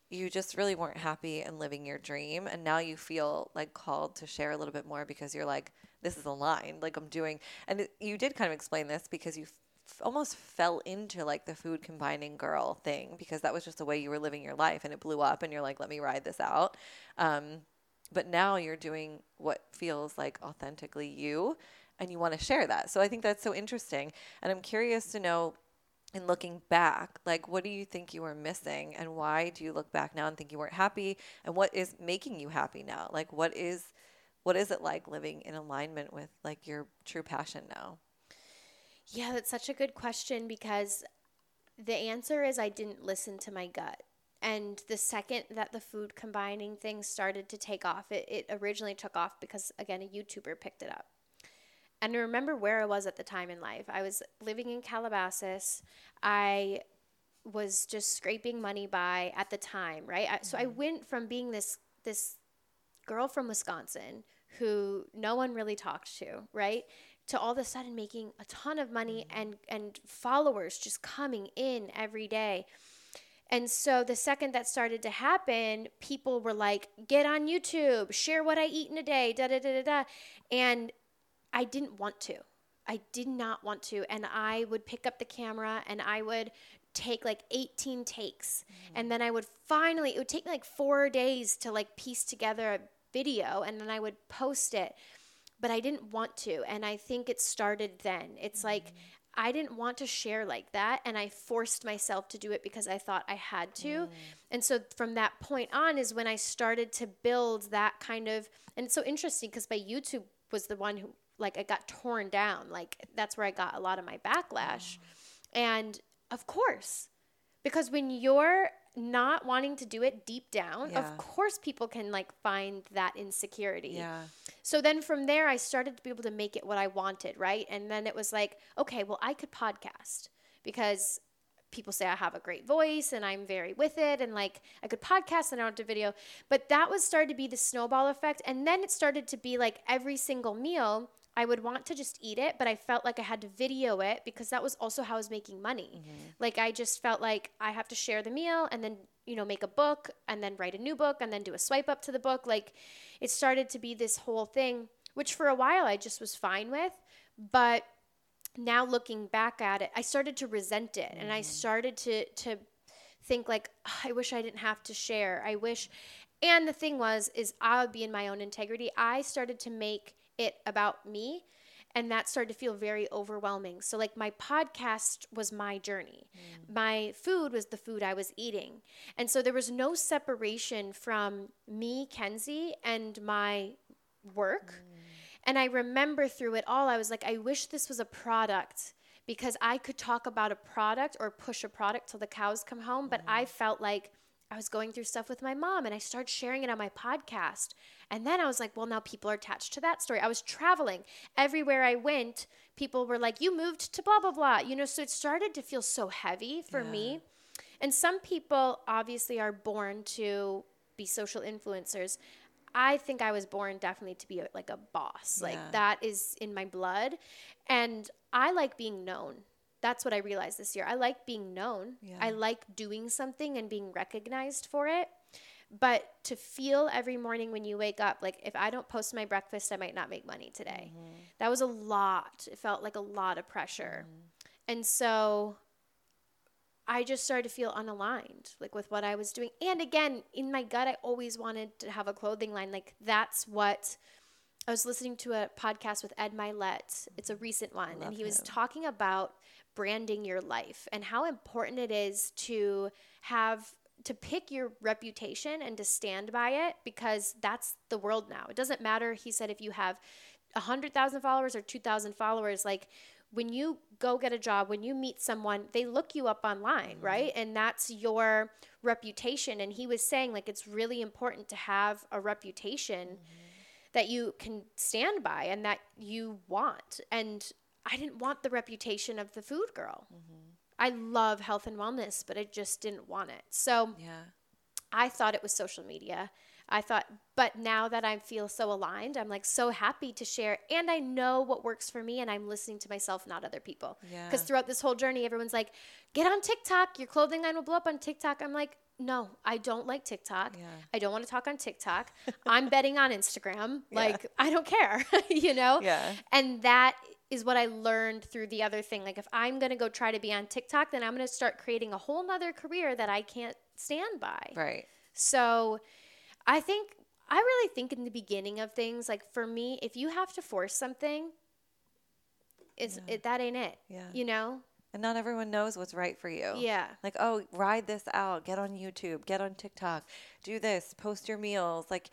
you just really weren't happy and living your dream. And now you feel like called to share a little bit more because you're like, this is aligned. Like I'm doing, and you did kind of explain this because you f- almost fell into like the food combining girl thing because that was just the way you were living your life and it blew up and you're like, let me ride this out. Um, but now you're doing what feels like authentically you and you want to share that. So I think that's so interesting. And I'm curious to know and looking back, like what do you think you were missing and why do you look back now and think you weren't happy and what is making you happy now? Like what is what is it like living in alignment with like your true passion now? Yeah, that's such a good question because the answer is I didn't listen to my gut. And the second that the food combining thing started to take off, it, it originally took off because, again, a YouTuber picked it up. And I remember where I was at the time in life. I was living in Calabasas. I was just scraping money by at the time, right? I, so I mm-hmm. went from being this this girl from Wisconsin who no one really talked to, right? To all of a sudden making a ton of money mm-hmm. and and followers just coming in every day. And so the second that started to happen, people were like, "Get on YouTube, share what I eat in a day, da da da da da," and I didn't want to. I did not want to. And I would pick up the camera and I would take like 18 takes. Mm-hmm. And then I would finally, it would take me like four days to like piece together a video and then I would post it. But I didn't want to. And I think it started then. It's mm-hmm. like, I didn't want to share like that. And I forced myself to do it because I thought I had to. Mm. And so from that point on is when I started to build that kind of, and it's so interesting because my YouTube was the one who like it got torn down. Like that's where I got a lot of my backlash. And of course, because when you're not wanting to do it deep down, yeah. of course people can like find that insecurity. Yeah. So then from there I started to be able to make it what I wanted, right? And then it was like, okay, well I could podcast because people say I have a great voice and I'm very with it and like I could podcast and I don't do video. But that was started to be the snowball effect. And then it started to be like every single meal I would want to just eat it, but I felt like I had to video it because that was also how I was making money. Mm-hmm. Like I just felt like I have to share the meal and then, you know, make a book and then write a new book and then do a swipe up to the book. Like it started to be this whole thing, which for a while I just was fine with, but now looking back at it, I started to resent it mm-hmm. and I mm-hmm. started to to think like oh, I wish I didn't have to share. I wish and the thing was is I would be in my own integrity. I started to make it about me and that started to feel very overwhelming. So like my podcast was my journey. Mm. My food was the food I was eating. And so there was no separation from me, Kenzie, and my work. Mm. And I remember through it all I was like I wish this was a product because I could talk about a product or push a product till the cows come home, but mm. I felt like I was going through stuff with my mom and I started sharing it on my podcast. And then I was like, well, now people are attached to that story. I was traveling. Everywhere I went, people were like, you moved to blah, blah, blah. You know, so it started to feel so heavy for yeah. me. And some people obviously are born to be social influencers. I think I was born definitely to be a, like a boss. Yeah. Like that is in my blood. And I like being known that's what I realized this year. I like being known. Yeah. I like doing something and being recognized for it. But to feel every morning when you wake up, like if I don't post my breakfast, I might not make money today. Mm-hmm. That was a lot. It felt like a lot of pressure. Mm-hmm. And so I just started to feel unaligned, like with what I was doing. And again, in my gut, I always wanted to have a clothing line. Like that's what I was listening to a podcast with Ed Mylett. It's a recent one, Love and he him. was talking about branding your life and how important it is to have to pick your reputation and to stand by it because that's the world now. It doesn't matter, he said, if you have 100,000 followers or 2,000 followers. Like when you go get a job, when you meet someone, they look you up online, mm-hmm. right? And that's your reputation. And he was saying, like, it's really important to have a reputation mm-hmm. that you can stand by and that you want. And I didn't want the reputation of the food girl. Mm-hmm. I love health and wellness, but I just didn't want it. So yeah. I thought it was social media. I thought, but now that I feel so aligned, I'm like so happy to share. And I know what works for me, and I'm listening to myself, not other people. Because yeah. throughout this whole journey, everyone's like, get on TikTok. Your clothing line will blow up on TikTok. I'm like, no, I don't like TikTok. Yeah. I don't want to talk on TikTok. [laughs] I'm betting on Instagram. Like, yeah. I don't care, [laughs] you know? Yeah. And that is what I learned through the other thing. Like if I'm gonna go try to be on TikTok, then I'm gonna start creating a whole nother career that I can't stand by. Right. So I think I really think in the beginning of things, like for me, if you have to force something, it's yeah. it, that ain't it. Yeah. You know? And not everyone knows what's right for you. Yeah. Like, oh, ride this out, get on YouTube, get on TikTok, do this, post your meals. Like,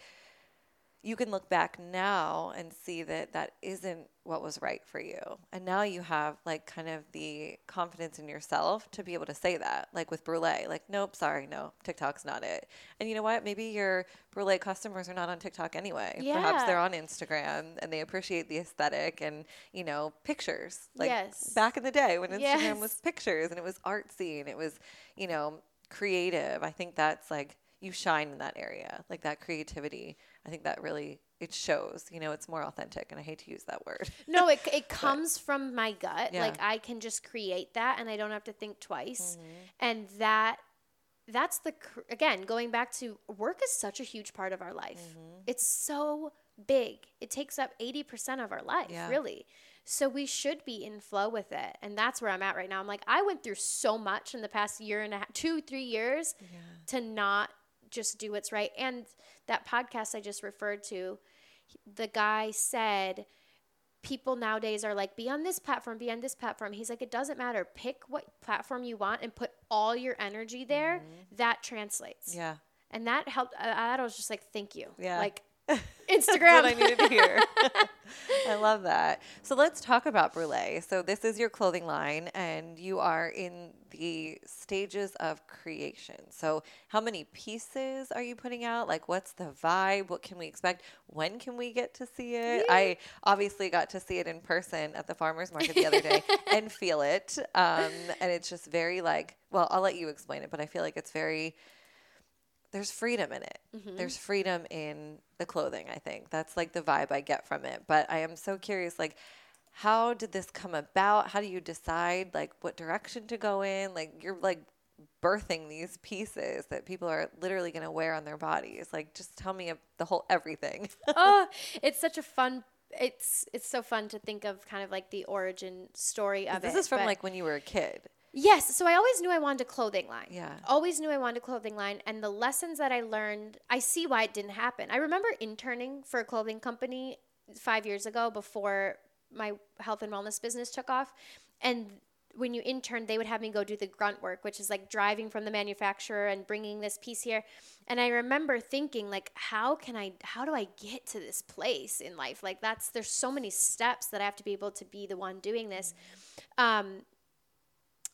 you can look back now and see that that isn't what was right for you. And now you have like kind of the confidence in yourself to be able to say that, like with Brûlé, like, nope, sorry, no, TikTok's not it. And you know what? Maybe your Brûlé customers are not on TikTok anyway. Yeah. Perhaps they're on Instagram and they appreciate the aesthetic and, you know, pictures. Like Yes. back in the day when Instagram Yes. was pictures and it was artsy and it was, you know, creative. I think that's like you shine in that area, like that creativity. I think that really it shows. You know, it's more authentic, and I hate to use that word. No, it, [laughs] it comes from my gut. Yeah. Like I can just create that and I don't have to think twice. Mm-hmm. And that that's the again going back to work is such a huge part of our life. Mm-hmm. It's so big. It takes up 80% of our life, Yeah. really. So we should be in flow with it. And that's where I'm at right now. I'm like I went through so much in the past year and a half, 2 3 years to not just do what's right. And that podcast I just referred to, the guy said people nowadays are like be on this platform be on this platform. He's like it doesn't matter. Pick what platform you want and put all your energy there. Mm-hmm. That translates. Yeah, and that helped that I was just like thank you. Yeah. like instagram what I needed to hear. [laughs] I love that. So let's talk about Brûlé. So this is your clothing line, and you are in the stages of creation. So how many pieces are you putting out? Like, what's the vibe? What can we expect? When can we get to see it? I obviously got to see it in person at the farmers market the other day [laughs] and feel it. Um, and it's just very like, well, I'll let you explain it, but I feel like it's very there's freedom in it. There's freedom in the clothing, I think. That's like the vibe I get from it. But I am so curious like how did this come about? How do you decide like what direction to go in? Like you're like birthing these pieces that people are literally going to wear on their bodies. Like just tell me of the whole everything. [laughs] oh it's such a fun it's it's so fun to think of kind of like the origin story of it. this is from like when you were a kid. Yes, so I always knew I wanted a clothing line. Yeah. Always knew I wanted a clothing line and the lessons that I learned, I see why it didn't happen. I remember interning for a clothing company 5 years ago before my health and wellness business took off and when you intern, they would have me go do the grunt work, which is like driving from the manufacturer and bringing this piece here. And I remember thinking, like, how can I, how do I get to this place in life? Like, that's, there's so many steps that I have to be able to be the one doing this. Um,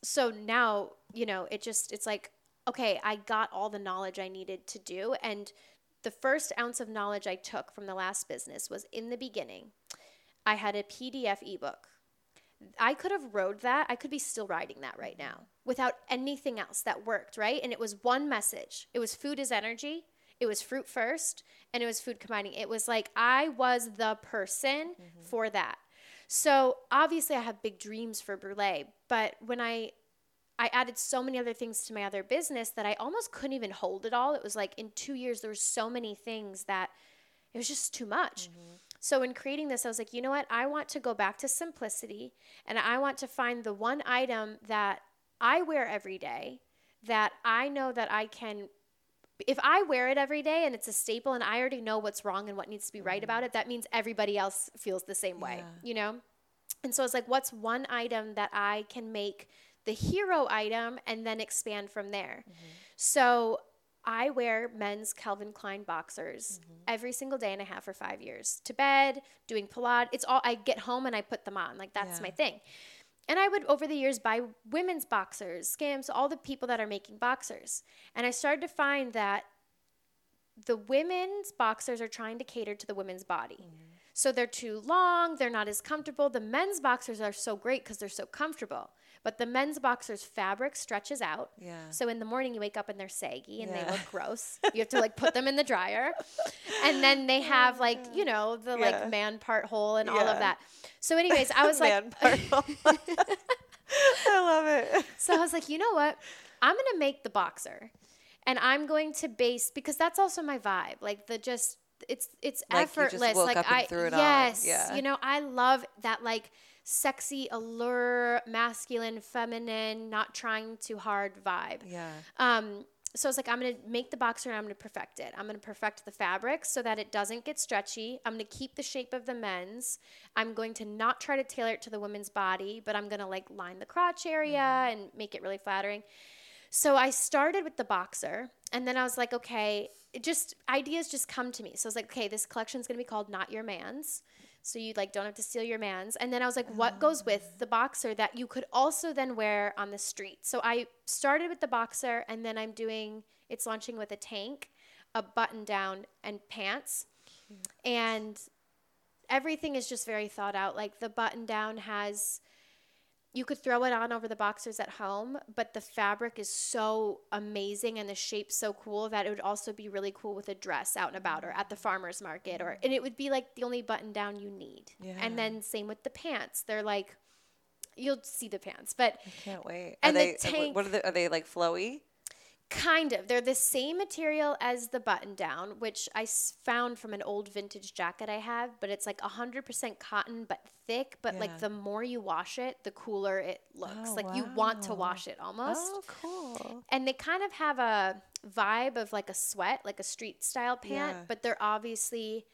so now you know it just it's like okay i got all the knowledge i needed to do. And the first ounce of knowledge i took from the last business was in the beginning i had a pdf ebook. I could have rode that. I could be still riding that right now without anything else that worked right? And it was one message. It was food is energy. It was fruit first and it was food combining. It was like i was the person mm-hmm. for that so obviously I have big dreams for Brûlé, but when I I added so many other things to my other business that I almost couldn't even hold it all. It was like in 2 years there were so many things that it was just too much. Mm-hmm. So in creating this I was like, you know what? I want to go back to simplicity and I want to find the one item that I wear every day that I know that I can if I wear it every day and it's a staple and I already know what's wrong and what needs to be right mm-hmm. about it, that means everybody else feels the same way, Yeah. you know? And so it's like, what's one item that I can make the hero item and then expand from there? Mm-hmm. So I wear men's Calvin Klein boxers mm-hmm. every single day and a half for five years to bed, doing Pilates. It's all, I get home and I put them on. Like, that's Yeah. my thing. And I would, over the years, buy women's boxers, Skims, all the people that are making boxers. And I started to find that the women's boxers are trying to cater to the women's body. Mm-hmm. So they're too long, they're not as comfortable. The men's boxers are so great because they're so comfortable. But the men's boxers fabric stretches out. Yeah. So in the morning you wake up and they're saggy and Yeah. they look gross. [laughs] You have to like put them in the dryer. And then they have like, you know, the Yeah. like man part hole and all of that. So anyways, I [laughs] was like. [laughs] I love it. So I was like, you know what? I'm going to make the boxer. And I'm going to base because that's also my vibe. Like the just it's it's Like, effortless. like I threw it on. yes, Yeah. you know, I love that like sexy allure, masculine, feminine, not trying too hard vibe. Yeah. Um so I was like, I'm gonna make the boxer and I'm gonna perfect it. I'm gonna perfect the fabric so that it doesn't get stretchy. I'm gonna keep the shape of the men's. I'm going to not try to tailor it to the women's body, but I'm gonna like line the crotch area and make it really flattering. So I started with the boxer and then I was like, okay, it just ideas just come to me. So I was like, okay, this collection's gonna be called Not Your Man's. So you like don't have to steal your man's. And then I was like, what oh. goes with the boxer that you could also then wear on the street? So I started with the boxer and then I'm doing it's launching with a tank, a button down and pants. And everything is just very thought out. Like the button down has you could throw it on over the boxers at home, but the fabric is so amazing and the shape's so cool that it would also be really cool with a dress out and about or at the farmer's market or and it would be like the only button down you need. Yeah. And then same with the pants. They're like you'll see the pants, but I can't wait. And are the they uh, tank- what are they are they like flowy? Kind of. They're the same material as the button down, which I s- found from an old vintage jacket I have, but it's like 100% cotton, but thick. But Yeah. like the more you wash it, the cooler it looks. Oh, like you want to wash it almost. Oh, cool. And they kind of have a vibe of like a sweat, like a street style pant, Yeah. but they're obviously.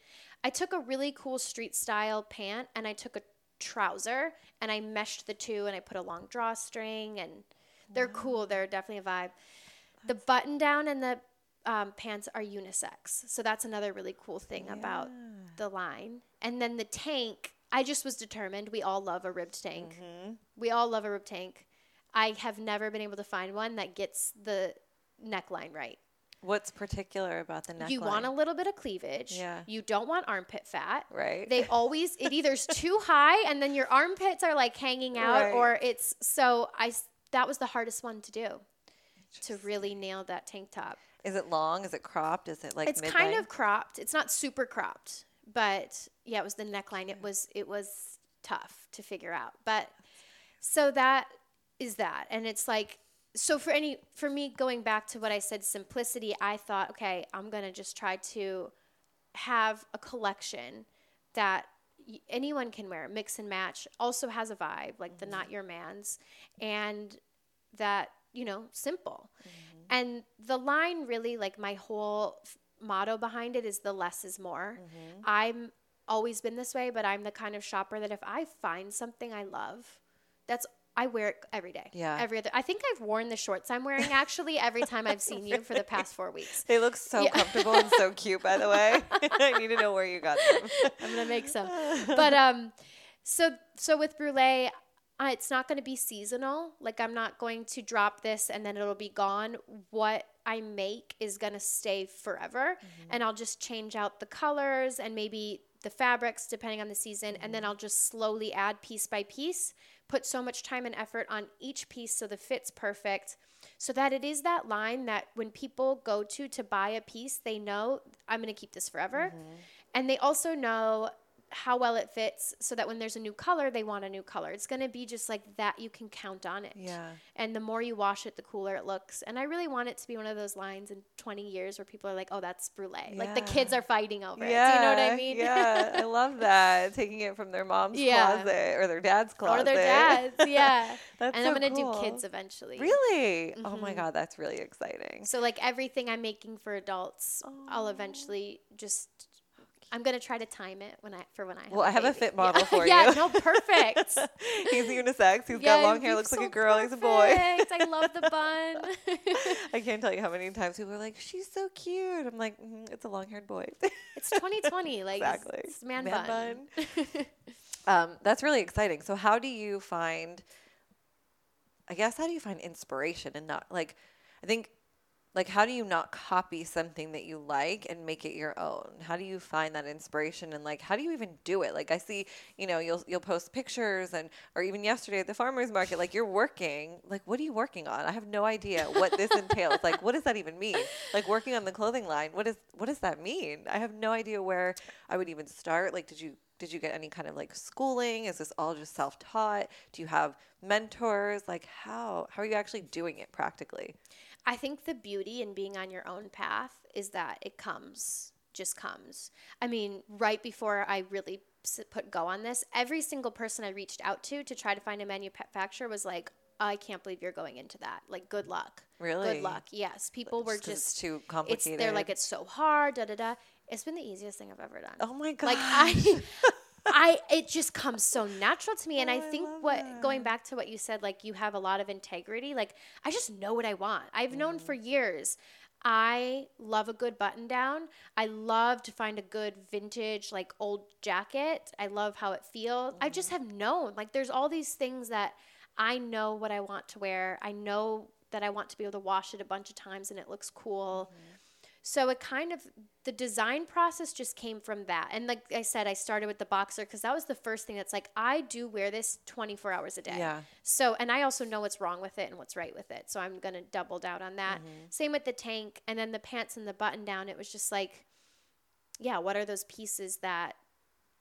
I took a really cool street style pant and I took a trouser and I meshed the two and I put a long drawstring and they're cool. They're definitely a vibe. The button down and the um, pants are unisex. So that's another really cool thing about the line. And then the tank, I just was determined. We all love a ribbed tank. Mm-hmm. We all love a ribbed tank. I have never been able to find one that gets the neckline right. What's particular about the neckline? You want a little bit of cleavage. Yeah. You don't want armpit fat. right? They [laughs] always it either's too high and then your armpits are like hanging out Right. or it's so I that was the hardest one to do to really nail that tank top. Is it long? Is it cropped? Is it like it's kind of cropped. It's not super cropped, but yeah, it was the neckline. It was it was tough to figure out. But so that is that. And it's like so for any for me going back to what I said simplicity, I thought, okay, I'm going to just try to have a collection that anyone can wear, mix and match, also has a vibe, like the mm-hmm. not your man's and that, you know, simple. And the line really like my whole f- motto behind it is the less is more. Mm-hmm. I'm always been this way, but I'm the kind of shopper that if I find something I love, that's I wear it every day. Yeah. Every other. I think I've worn the shorts I'm wearing [laughs] actually every time I've seen you for the past four weeks. They look so Yeah. comfortable and so cute, by the way. [laughs] [laughs] I need to know where you got them. I'm gonna make some. But um, so so with Brûlé, uh, it's not gonna be seasonal. Like I'm not going to drop this and then it'll be gone. What I make is gonna stay forever, and I'll just change out the colors and maybe the fabrics depending on the season, and then I'll just slowly add piece by piece. Put so much time and effort on each piece so the fit's perfect. So that it is that line that when people go to to buy a piece, they know I'm going to keep this forever. And they also know how well it fits so that when there's a new color, they want a new color. It's going to be just like that you can count on it. Yeah. And the more you wash it, the cooler it looks. And I really want it to be one of those lines in 20 years where people are like, oh, that's Brûlé. Like the kids are fighting over Yeah. it. Do you know what I mean? Yeah. I love [laughs] that. Taking it from their mom's Yeah. closet or their dad's closet. or their dads. [laughs] Yeah. That's and I'm going to cool. do kids eventually. Really? Oh my Mhm. God, that's really exciting. So like everything I'm making for adults, I'll eventually just. I'm gonna try to time it when I for when I. Have Well, I have a fit Yeah. model for [laughs] yeah, you. Yeah, no, perfect. [laughs] He's unisex. He's Yeah, got long hair. Looks like a girl. He's a boy. perfect. I love the bun. [laughs] I can't tell you how many times people are like, "She's so cute." I'm like, mm, "It's a long-haired boy." it's 2020, like Exactly. It's man, Man bun. um, that's really exciting. So, how do you find? I guess how do you find inspiration and not like? I think, like, how do you not copy something that you like and make it your own? How do you find that inspiration and like, how do you even do it? Like, I see, you know, you'll you'll post pictures and or even yesterday at the farmers market, like you're working. Like, what are you working on? I have no idea what this entails. Like, what does that even mean? Like, working on the clothing line. What is what does that mean? I have no idea where I would even start. Like, did you did you get any kind of like schooling? Is this all just self taught? Do you have mentors? Like, how how are you actually doing it practically? I think the beauty in being on your own path is that it comes, just comes. I mean, right before I really put go on this, every single person I reached out to to try to find a manufacturer was like, I can't believe you're going into that. Like, good luck. Really? Good luck. Yes. People were 'cause it's just, too it's, complicated. they're like, it's so hard, da da da. It's been the easiest thing I've ever done. oh my god. Like, I, I, it just comes so natural to me. And Oh, I think what, going back to what you said, like, you have a lot of integrity. Like, I just know what I want. I've known for years. I love a good button down. I love to find a good vintage, like old jacket. I love how it feels. I just have known. Like, there's all these things that I know what I want to wear. I know that I want to be able to wash it a bunch of times and it looks cool. Mm-hmm. So it kind of the design process just came from that. And like I said, I started with the boxer because that was the first thing that's like I do wear this 24 hours a day. Yeah. So and I also know what's wrong with it and what's right with it. So I'm gonna double down on that. Mm-hmm. Same with the tank and then the pants and the button down. It was just like, yeah, what are those pieces that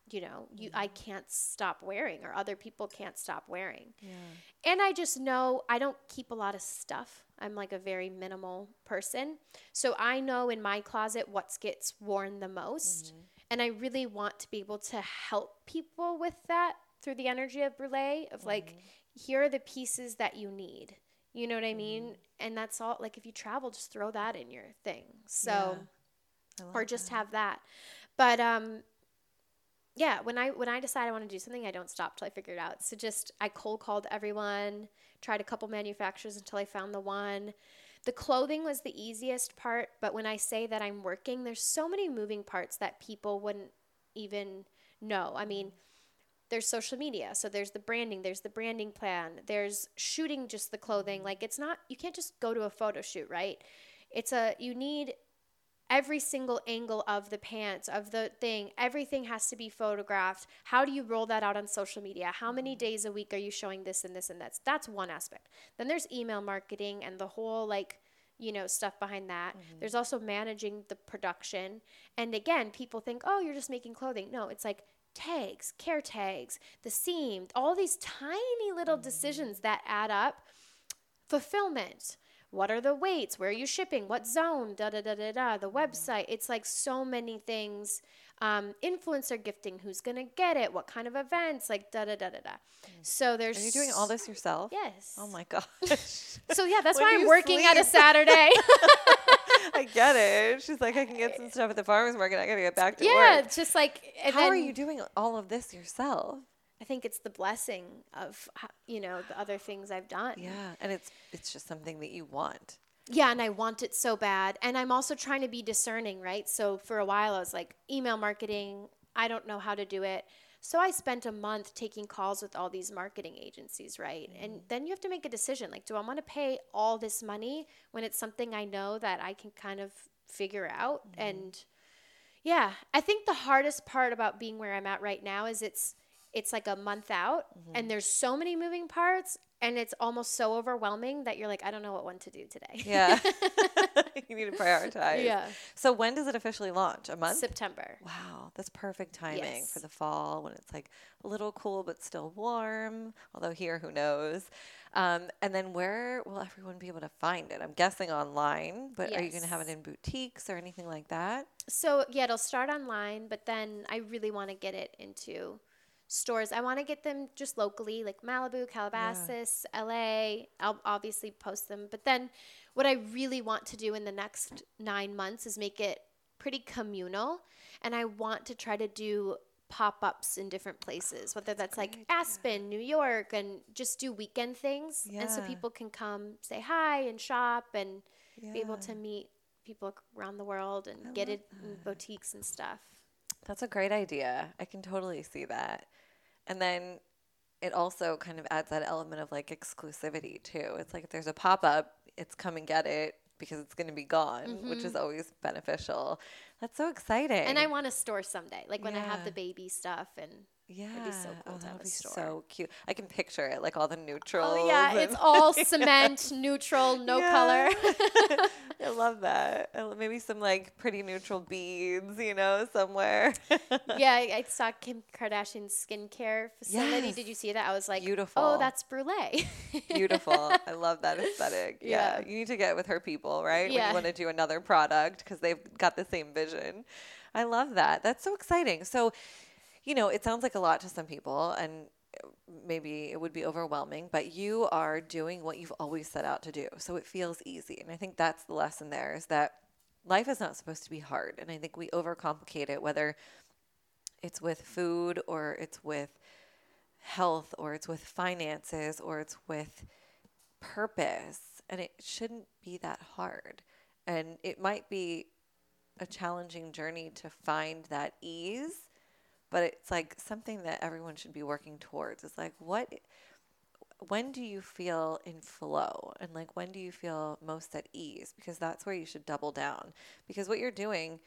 you know you I mm-hmm. can't stop wearing or other people can't stop wearing. Yeah. And I just know I don't keep a lot of stuff. I'm like a very minimal person. So I know in my closet what gets worn the most. Mm-hmm. And I really want to be able to help people with that through the energy of Brûlé of like, mm-hmm. here are the pieces that you need. You know what I mean? And that's all. Like, if you travel, just throw that in your thing. So, love or just that. have that. But um yeah, when I when I decide I want to do something, I don't stop till I figure it out. So just I cold called everyone, tried a couple manufacturers until I found the one. The clothing was the easiest part, but when I say that I'm working, there's so many moving parts that people wouldn't even know. I mean, there's social media. So there's the branding, there's the branding plan, there's shooting just the clothing. Mm-hmm. Like it's not you can't just go to a photo shoot, right? It's a you need every single angle of the pants, of the thing, everything has to be photographed. How do you roll that out on social media? How many mm-hmm. days a week are you showing this and this and that's that's one aspect. Then there's email marketing and the whole like you know stuff behind that. Mm-hmm. There's also managing the production. And again, people think, "Oh, you're just making clothing." No, it's like tags, care tags, the seam, all these tiny little mm-hmm. decisions that add up. Fulfillment. What are the weights? Where are you shipping? What zone? Da da da da da. The website. It's like so many things. Um, influencer gifting. Who's gonna get it? What kind of events? Like da da da da da. So there's. Are you doing all this yourself? Yes. Oh my gosh. [laughs] So yeah, that's why I'm working at a? Saturday. [laughs] [laughs] I get it. She's like, I can get some stuff at the farmer's market. I gotta get back to yeah, work. it's just like. And How are you doing all of this yourself? I think it's the blessing of you know the other things I've done. Yeah, and it's it's just something that you want. Yeah, and I want it so bad. And I'm also trying to be discerning, right? So for a while, I was like, email marketing, I don't know how to do it. So I spent a month taking calls with all these marketing agencies, right? And mm. then you have to make a decision like, do I want to pay all this money when it's something I know that I can kind of figure out? Mm-hmm. And yeah, I think the hardest part about being where I'm at right now is it's it's like a month out and there's so many moving parts and it's almost so overwhelming that you're like, I don't know what one to do today. Yeah. [laughs] [laughs] you need to prioritize. Yeah. So when does it officially launch? A month? September. Wow, that's perfect timing Yes. for the fall when it's like a little cool but still warm. Although here, who knows? Um, and then where will everyone be able to find it? I'm guessing online, but are you going to have it in boutiques or anything like that? So yeah, it'll start online, but then I really want to get it into stores. I want to get them just locally, like Malibu, Calabasas, LA. I'll obviously post them, but then what I really want to do in the next nine months is make it pretty communal, and I want to try to do pop-ups in different places whether that's like aspen new york and just do weekend things and so people can come say hi and shop and be able to meet people around the world and get it in boutiques and stuff. That's a great idea. I can totally see that. And then it also kind of adds that element of like exclusivity too. It's like if there's a pop up, it's come and get it because it's going to be gone, which is mm-hmm. always beneficial. That's so exciting. And I want a store someday, like when I have the baby stuff and yeah, it'd be so cool oh, to that have would a be store. so cute. I can picture it, like all the neutrals. oh yeah, it's all [laughs] cement, neutral, no Yeah. color. [laughs] [laughs] I love that. Maybe some like pretty neutral beads, you know, somewhere. yeah, I, I saw Kim Kardashian's skincare facility. Yes. Did you see that? I was like, Beautiful. Oh, that's Brûlé. Beautiful. I love that aesthetic. Yeah. Yeah. You need to get with her people, right? When you want to do another product because they've got the same vision. I love that. That's so exciting. So, you know, it sounds like a lot to some people and uh, maybe it would be overwhelming, but you are doing what you've always set out to do. So it feels easy. And I think that's the lesson there is that life is not supposed to be hard. And I think we overcomplicate it, whether it's with food or it's with health or it's with finances or it's with purpose. And it shouldn't be that hard. And it might be a challenging journey to find that ease, but it's like something that everyone should be working towards. It's like, what, when do you feel in flow? And like, when do you feel most at ease? Because that's where you should double down. Because what you're doing,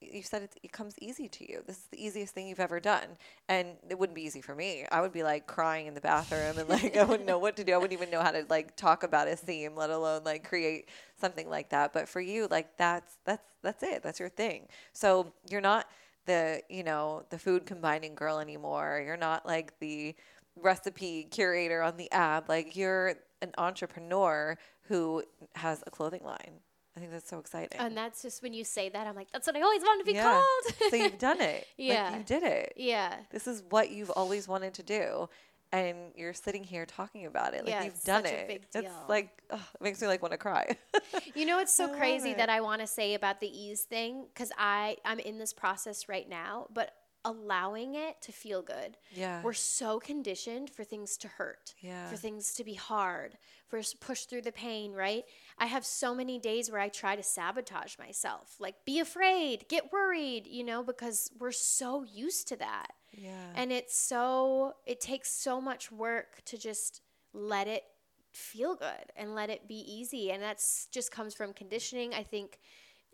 you said it, comes easy to you. This is the easiest thing you've ever done. And it wouldn't be easy for me. I would be like crying in the bathroom and like I wouldn't know what to do. I wouldn't even know how to like talk about a theme, let alone like create something like that. But for you, like that's that's that's it. That's your thing. So you're not the, you know, the food combining girl anymore. You're not like the recipe curator on the app. Like you're an entrepreneur who has a clothing line I think that's so exciting. And that's just when you say that, I'm like, that's what I always wanted to be yeah. called. so you've done it. [laughs] Yeah. Like you did it. Yeah. This is what you've always wanted to do. And you're sitting here talking about it. Like yeah, you've done it. It's like, ugh, it makes me like want to cry. [laughs] you know, it's so crazy it. that I want to say about the ease thing because I, I'm in this process right now, but allowing it to feel good. Yeah. We're so conditioned for things to hurt. Yeah. For things to be hard, for us to push through the pain, right? I have so many days where I try to sabotage myself, like be afraid, get worried, you know, because we're so used to that. Yeah. And it's so, it takes so much work to just let it feel good and let it be easy. And that's just comes from conditioning. I think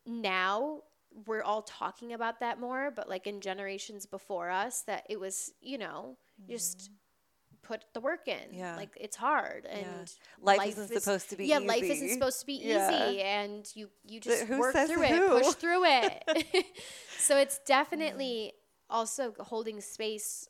now we're all talking about that more, but like in generations before us, that it was, you know, mm-hmm. just put the work in. Yeah. Like it's hard and yeah. life, life, isn't is, supposed to be easy. yeah, easy. life isn't supposed to be yeah. easy and you you just work through who? it, push through it. [laughs] [laughs] so it's definitely also holding space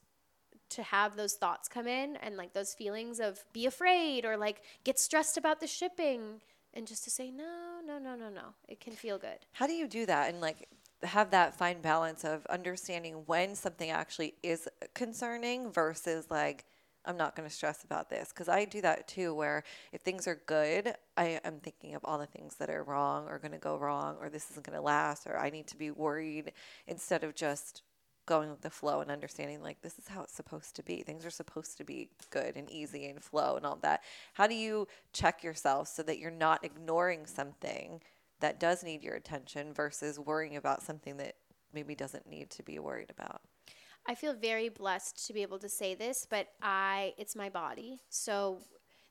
to have those thoughts come in and like those feelings of be afraid or like get stressed about the shipping and just to say no no no no no. It can feel good. How do you do that and like have that fine balance of understanding when something actually is concerning versus like I'm not going to stress about this. Because I do that too where if things are good I am thinking of all the things that are wrong or going to go wrong or this isn't going to last or I need to be worried instead of just going with the flow and understanding like this is how it's supposed to be things are supposed to be good and easy and flow and all that how do you check yourself so that you're not ignoring something that does need your attention versus worrying about something that maybe doesn't need to be worried about. I feel very blessed to be able to say this, but I it's my body. So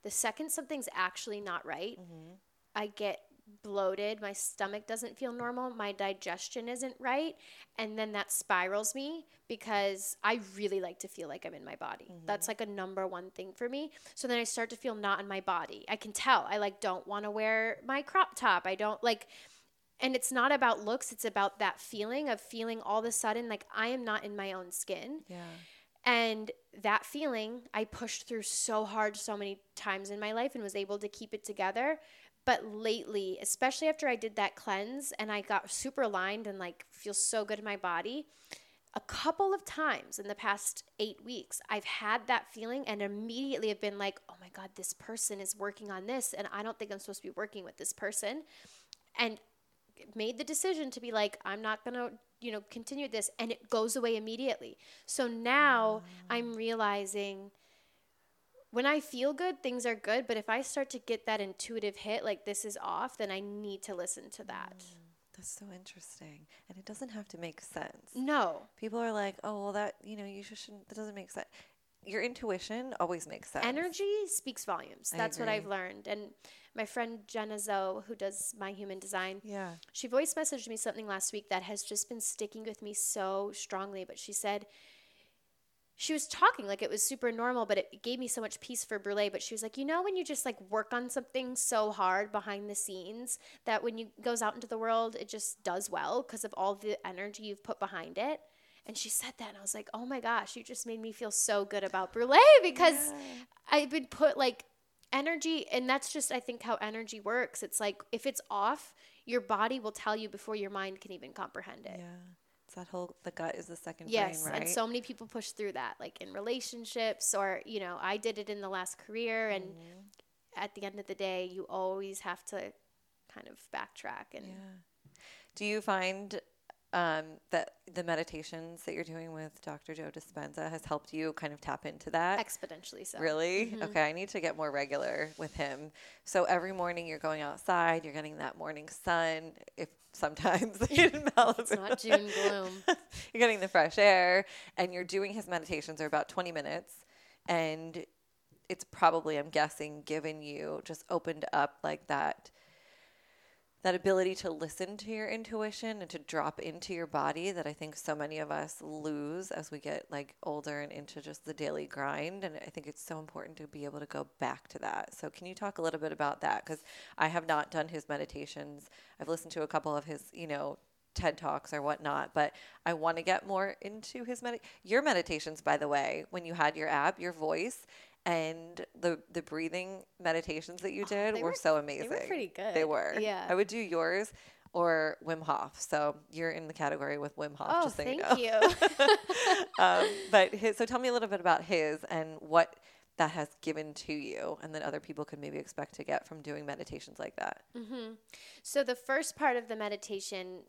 the second something's actually not right, mm-hmm. I get bloated, my stomach doesn't feel normal, my digestion isn't right, and then that spirals me because I really like to feel like I'm in my body. Mm-hmm. That's like a number one thing for me. So then I start to feel not in my body. I can tell. I like don't want to wear my crop top. I don't like and it's not about looks, it's about that feeling of feeling all of a sudden like I am not in my own skin. Yeah. And that feeling I pushed through so hard so many times in my life and was able to keep it together. But lately, especially after I did that cleanse and I got super aligned and like feel so good in my body, a couple of times in the past eight weeks, I've had that feeling and immediately have been like, oh my God, this person is working on this. And I don't think I'm supposed to be working with this person. And made the decision to be like, I'm not going to, you know, continue this. And it goes away immediately. So now mm. I'm realizing when I feel good, things are good. But if I start to get that intuitive hit, like this is off, then I need to listen to that. Mm, that's so interesting. And it doesn't have to make sense. No. People are like, oh, well, that, you know, you shouldn't, that doesn't make sense. Your intuition always makes sense. Energy speaks volumes. I That's agree. what I've learned. And my friend Jenna Zoe, who does my human design, yeah, she voice messaged me something last week that has just been sticking with me so strongly. But she said, she was talking like it was super normal, but it gave me so much peace for Brûlé. But she was like, you know, when you just like work on something so hard behind the scenes that when you goes out into the world, it just does well because of all the energy you've put behind it. And she said that, and I was like, oh my gosh, you just made me feel so good about Brûlé [laughs] because yeah. I've been put like energy, and that's just I think how energy works. It's like if it's off, your body will tell you before your mind can even comprehend it. Yeah that whole the gut is the second yes brain, right? Yes, and so many people push through that like in relationships or you know i did it in the last career and Mm-hmm. at the end of the day you always have to kind of backtrack and yeah. Do you find um, that the meditations that you're doing with Dr. Joe Dispenza has helped you kind of tap into that? exponentially so Really? Okay, I need to get more regular with him. So every morning you're going outside, you're getting that morning sun. If sometimes [laughs] in [laughs] Malibu, it's not june gloom [laughs] you're getting the fresh air, and you're doing his meditations. They're about 20 minutes, and it's probably, I'm guessing, given you just opened up like that that ability to listen to your intuition and to drop into your body that I think so many of us lose as we get like older and into just the daily grind and I think it's so important to be able to go back to that. So can you talk a little bit about that cuz I have not done his meditations. I've listened to a couple of his, you know, TED Talks or whatnot, but I want to get more into his med- your meditations by the way, when you had your app, your voice and the the breathing meditations that you did they were, were- so amazing. They were pretty good. They were. Yeah. I would do yours or Wim Hof. So you're in the category with Wim Hof. oh just so thank you. Know. you [laughs] [laughs] um, but his, so tell me a little bit about his and what that has given to you, and that other people could maybe expect to get from doing meditations like that. So the first part of the meditation,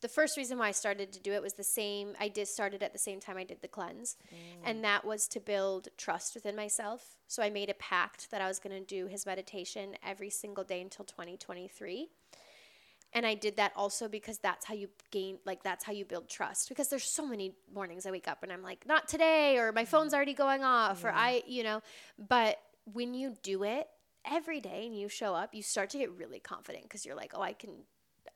the first reason why I started to do it was the same. I did started at the same time I did the cleanse, mm. and that was to build trust within myself. So I made a pact that I was going to do his meditation every single day until 2023. And I did that also because that's how you gain, like, that's how you build trust. Because there's so many mornings I wake up and I'm like, not today, or my mm-hmm. phone's already going off, or I, you know, but when you do it every day and you show up, you start to get really confident because you're like, oh, I can,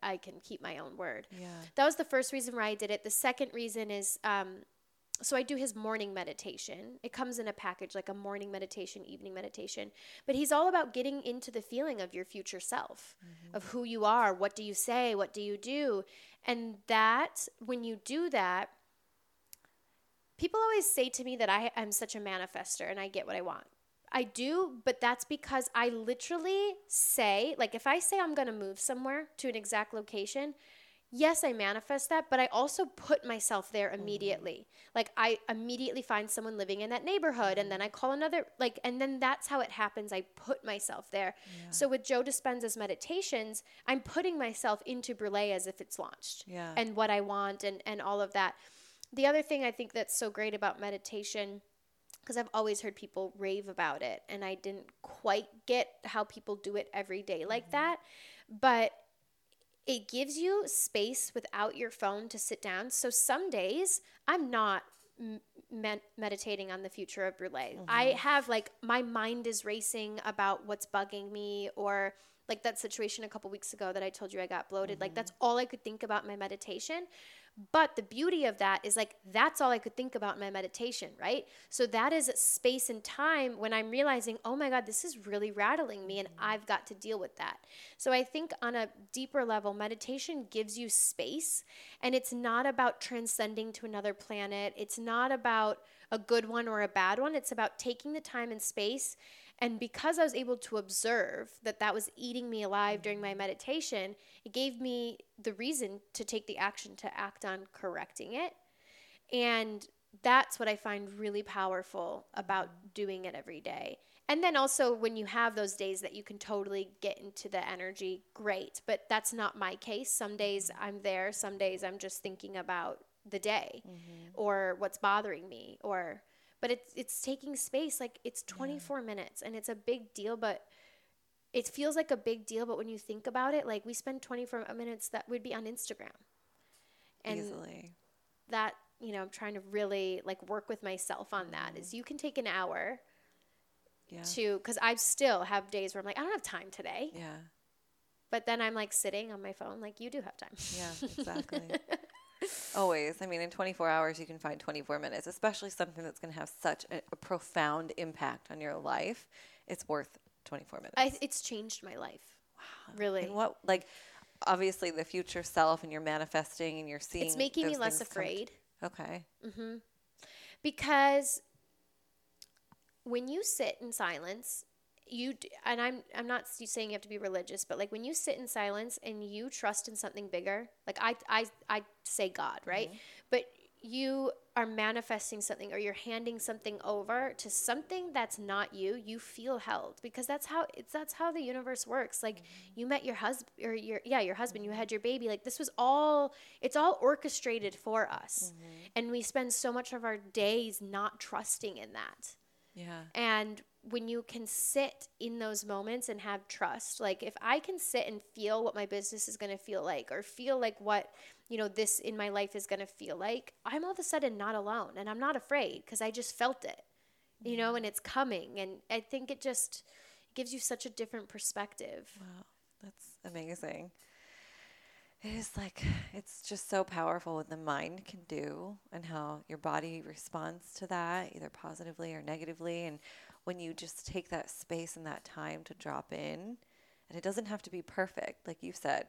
I can keep my own word. Yeah. That was the first reason why I did it. The second reason is, um, so I do his morning meditation. It comes in a package, like a morning meditation, evening meditation. But he's all about getting into the feeling of your future self, of who you are. What do you say? What do you do? And that, when you do that, people always say to me that I am such a manifester and I get what I want. I do, but that's because I literally say, like, if I say I'm going to move somewhere to an exact location, yes, I manifest that, but I also put myself there mm-hmm. immediately. Like, I immediately find someone living in that neighborhood, and mm-hmm. then I call another, like, and then that's how it happens. I put myself there. So, with Joe Dispenza's meditations, I'm putting myself into Brûlé as if it's launched Yeah. and what I want and, and all of that. The other thing I think that's so great about meditation, because I've always heard people rave about it, and I didn't quite get how people do it every day like mm-hmm. that, but it gives you space without your phone to sit down. So some days I'm not med- meditating on the future of Brûlé. I mm-hmm. have like my mind is racing about what's bugging me or like that situation a couple weeks ago that I told you I got bloated. Like mm-hmm. that's all I could think about my meditation. But the beauty of that is like that's all I could think about in my meditation, right? So that is space and time when I'm realizing, oh my God, this is really rattling me and mm-hmm. I've got to deal with that. So I think on a deeper level, meditation gives you space and it's not about transcending to another planet. It's not about a good one or a bad one. It's about taking the time and space and because I was able to observe that that was eating me alive during my meditation, it gave me the reason to take the action to act on correcting it. And that's what I find really powerful about doing it every day. And then also, when you have those days that you can totally get into the energy, great. But that's not my case. Some days I'm there, some days I'm just thinking about the day mm-hmm. or what's bothering me or but it's it's taking space like it's 24 minutes and it's a big deal but it feels like a big deal but when you think about it like we spend 24 minutes that would be on Instagram and Easily. that you know I'm trying to really like work with myself on that is mm-hmm. you can take an hour Yeah. to because I still have days where I'm like I don't have time today Yeah. but then I'm like sitting on my phone like you do have time Yeah, [laughs] exactly. Always. I mean, in 24 hours, you can find 24 minutes, especially something that's going to have such a, a profound impact on your life. It's worth 24 minutes. I, it's changed my life Wow. really And what, like, obviously the future self and you're manifesting and you're seeing. it's making me less come t- afraid okay. Mhm. Because when you sit in silence you and I'm I'm not saying you have to be religious, but like when you sit in silence and you trust in something bigger, like I I I say God, right? Mm-hmm. But you are manifesting something or you're handing something over to something that's not you, you feel held because that's how it's that's how the universe works. Like mm-hmm. you met your husband or your yeah, your husband, you mm-hmm. had your baby. Like this was all it's all orchestrated for us. And we spend so much of our days not trusting in that. Yeah. And when you can sit in those moments and have trust, like if I can sit and feel what my business is going to feel like or feel like what, you know, this in my life is going to feel like, I'm all of a sudden not alone and I'm not afraid because I just felt it, you know, mm. and it's coming. And I think it just gives you such a different perspective. Wow, that's amazing. It is like it's just so powerful what the mind can do and how your body responds to that, either positively or negatively. And when you just take that space and that time to drop in, and it doesn't have to be perfect, like you said.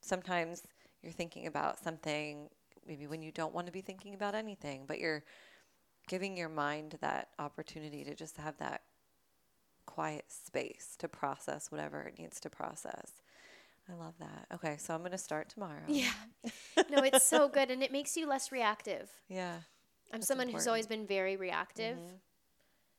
Sometimes you're thinking about something, maybe when you don't want to be thinking about anything, but you're giving your mind that opportunity to just have that quiet space to process whatever it needs to process. I love that. Okay, so I'm going to start tomorrow. Yeah. No, it's so good. And it makes you less reactive. Yeah. I'm someone who's always been very reactive. Mhm.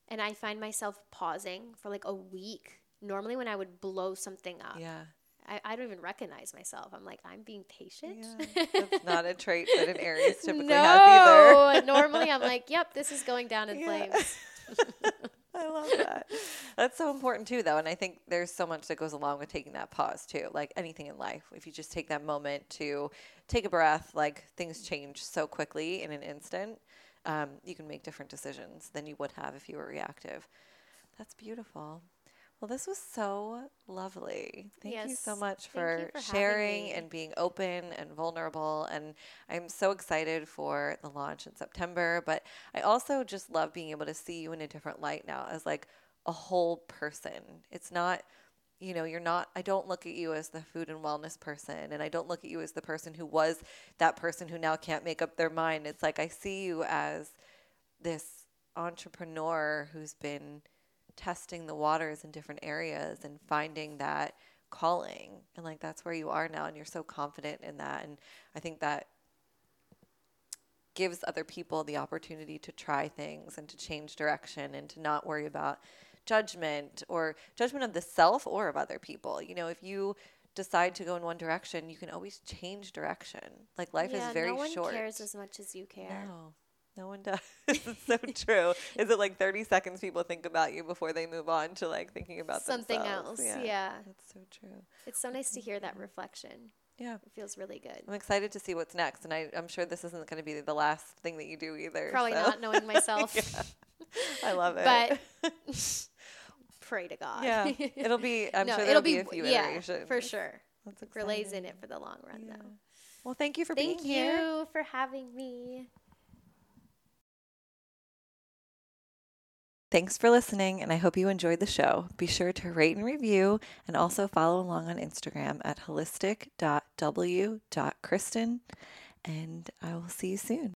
And I find myself pausing for like a week. Normally, when I would blow something up, Yeah. I, I don't even recognize myself. I'm like, I'm being patient. Yeah. [laughs] That's not a trait that an Aries typically has either. no, [laughs] normally I'm like, yep, this is going down in Yeah. flames. [laughs] I love that. That's so important too, though. And I think there's so much that goes along with taking that pause too. Like anything in life, if you just take that moment to take a breath, like things change so quickly in an instant, um, you can make different decisions than you would have if you were reactive. That's beautiful. Well, this was so lovely. Thank you so much for, for sharing and being open and vulnerable. And I'm so excited for the launch in September. But I also just love being able to see you in a different light now as like a whole person. It's not, you know, you're not, I don't look at you as the food and wellness person. And I don't look at you as the person who was that person who now can't make up their mind. It's like I see you as this entrepreneur who's been testing the waters in different areas and finding that calling and like that's where you are now and you're so confident in that and i think that gives other people the opportunity to try things and to change direction and to not worry about judgment or judgment of the self or of other people you know if you decide to go in one direction you can always change direction like life yeah, is very short. no one short cares as much as you care. no, no one does. [laughs] it's so true. Is it like 30 seconds people think about you before they move on to like thinking about Something themselves? else. Yeah. That's so true. It's so nice to hear that reflection. Yeah. It feels really good. I'm excited to see what's next. And I, I'm sure this isn't going to be the last thing that you do either. Probably so- not knowing [laughs] myself, I love it. but [laughs] pray to God. yeah, [laughs] it'll be, I'm no, sure it'll there'll be, be a few yeah, iterations. for sure. That's Relays in it for the long run, Yeah. though. Well, thank you for Thank being here. Thank you for having me. Thanks for listening, and I hope you enjoyed the show. Be sure to rate and review, and also follow along on Instagram at holistic.w.kristen. And I will see you soon.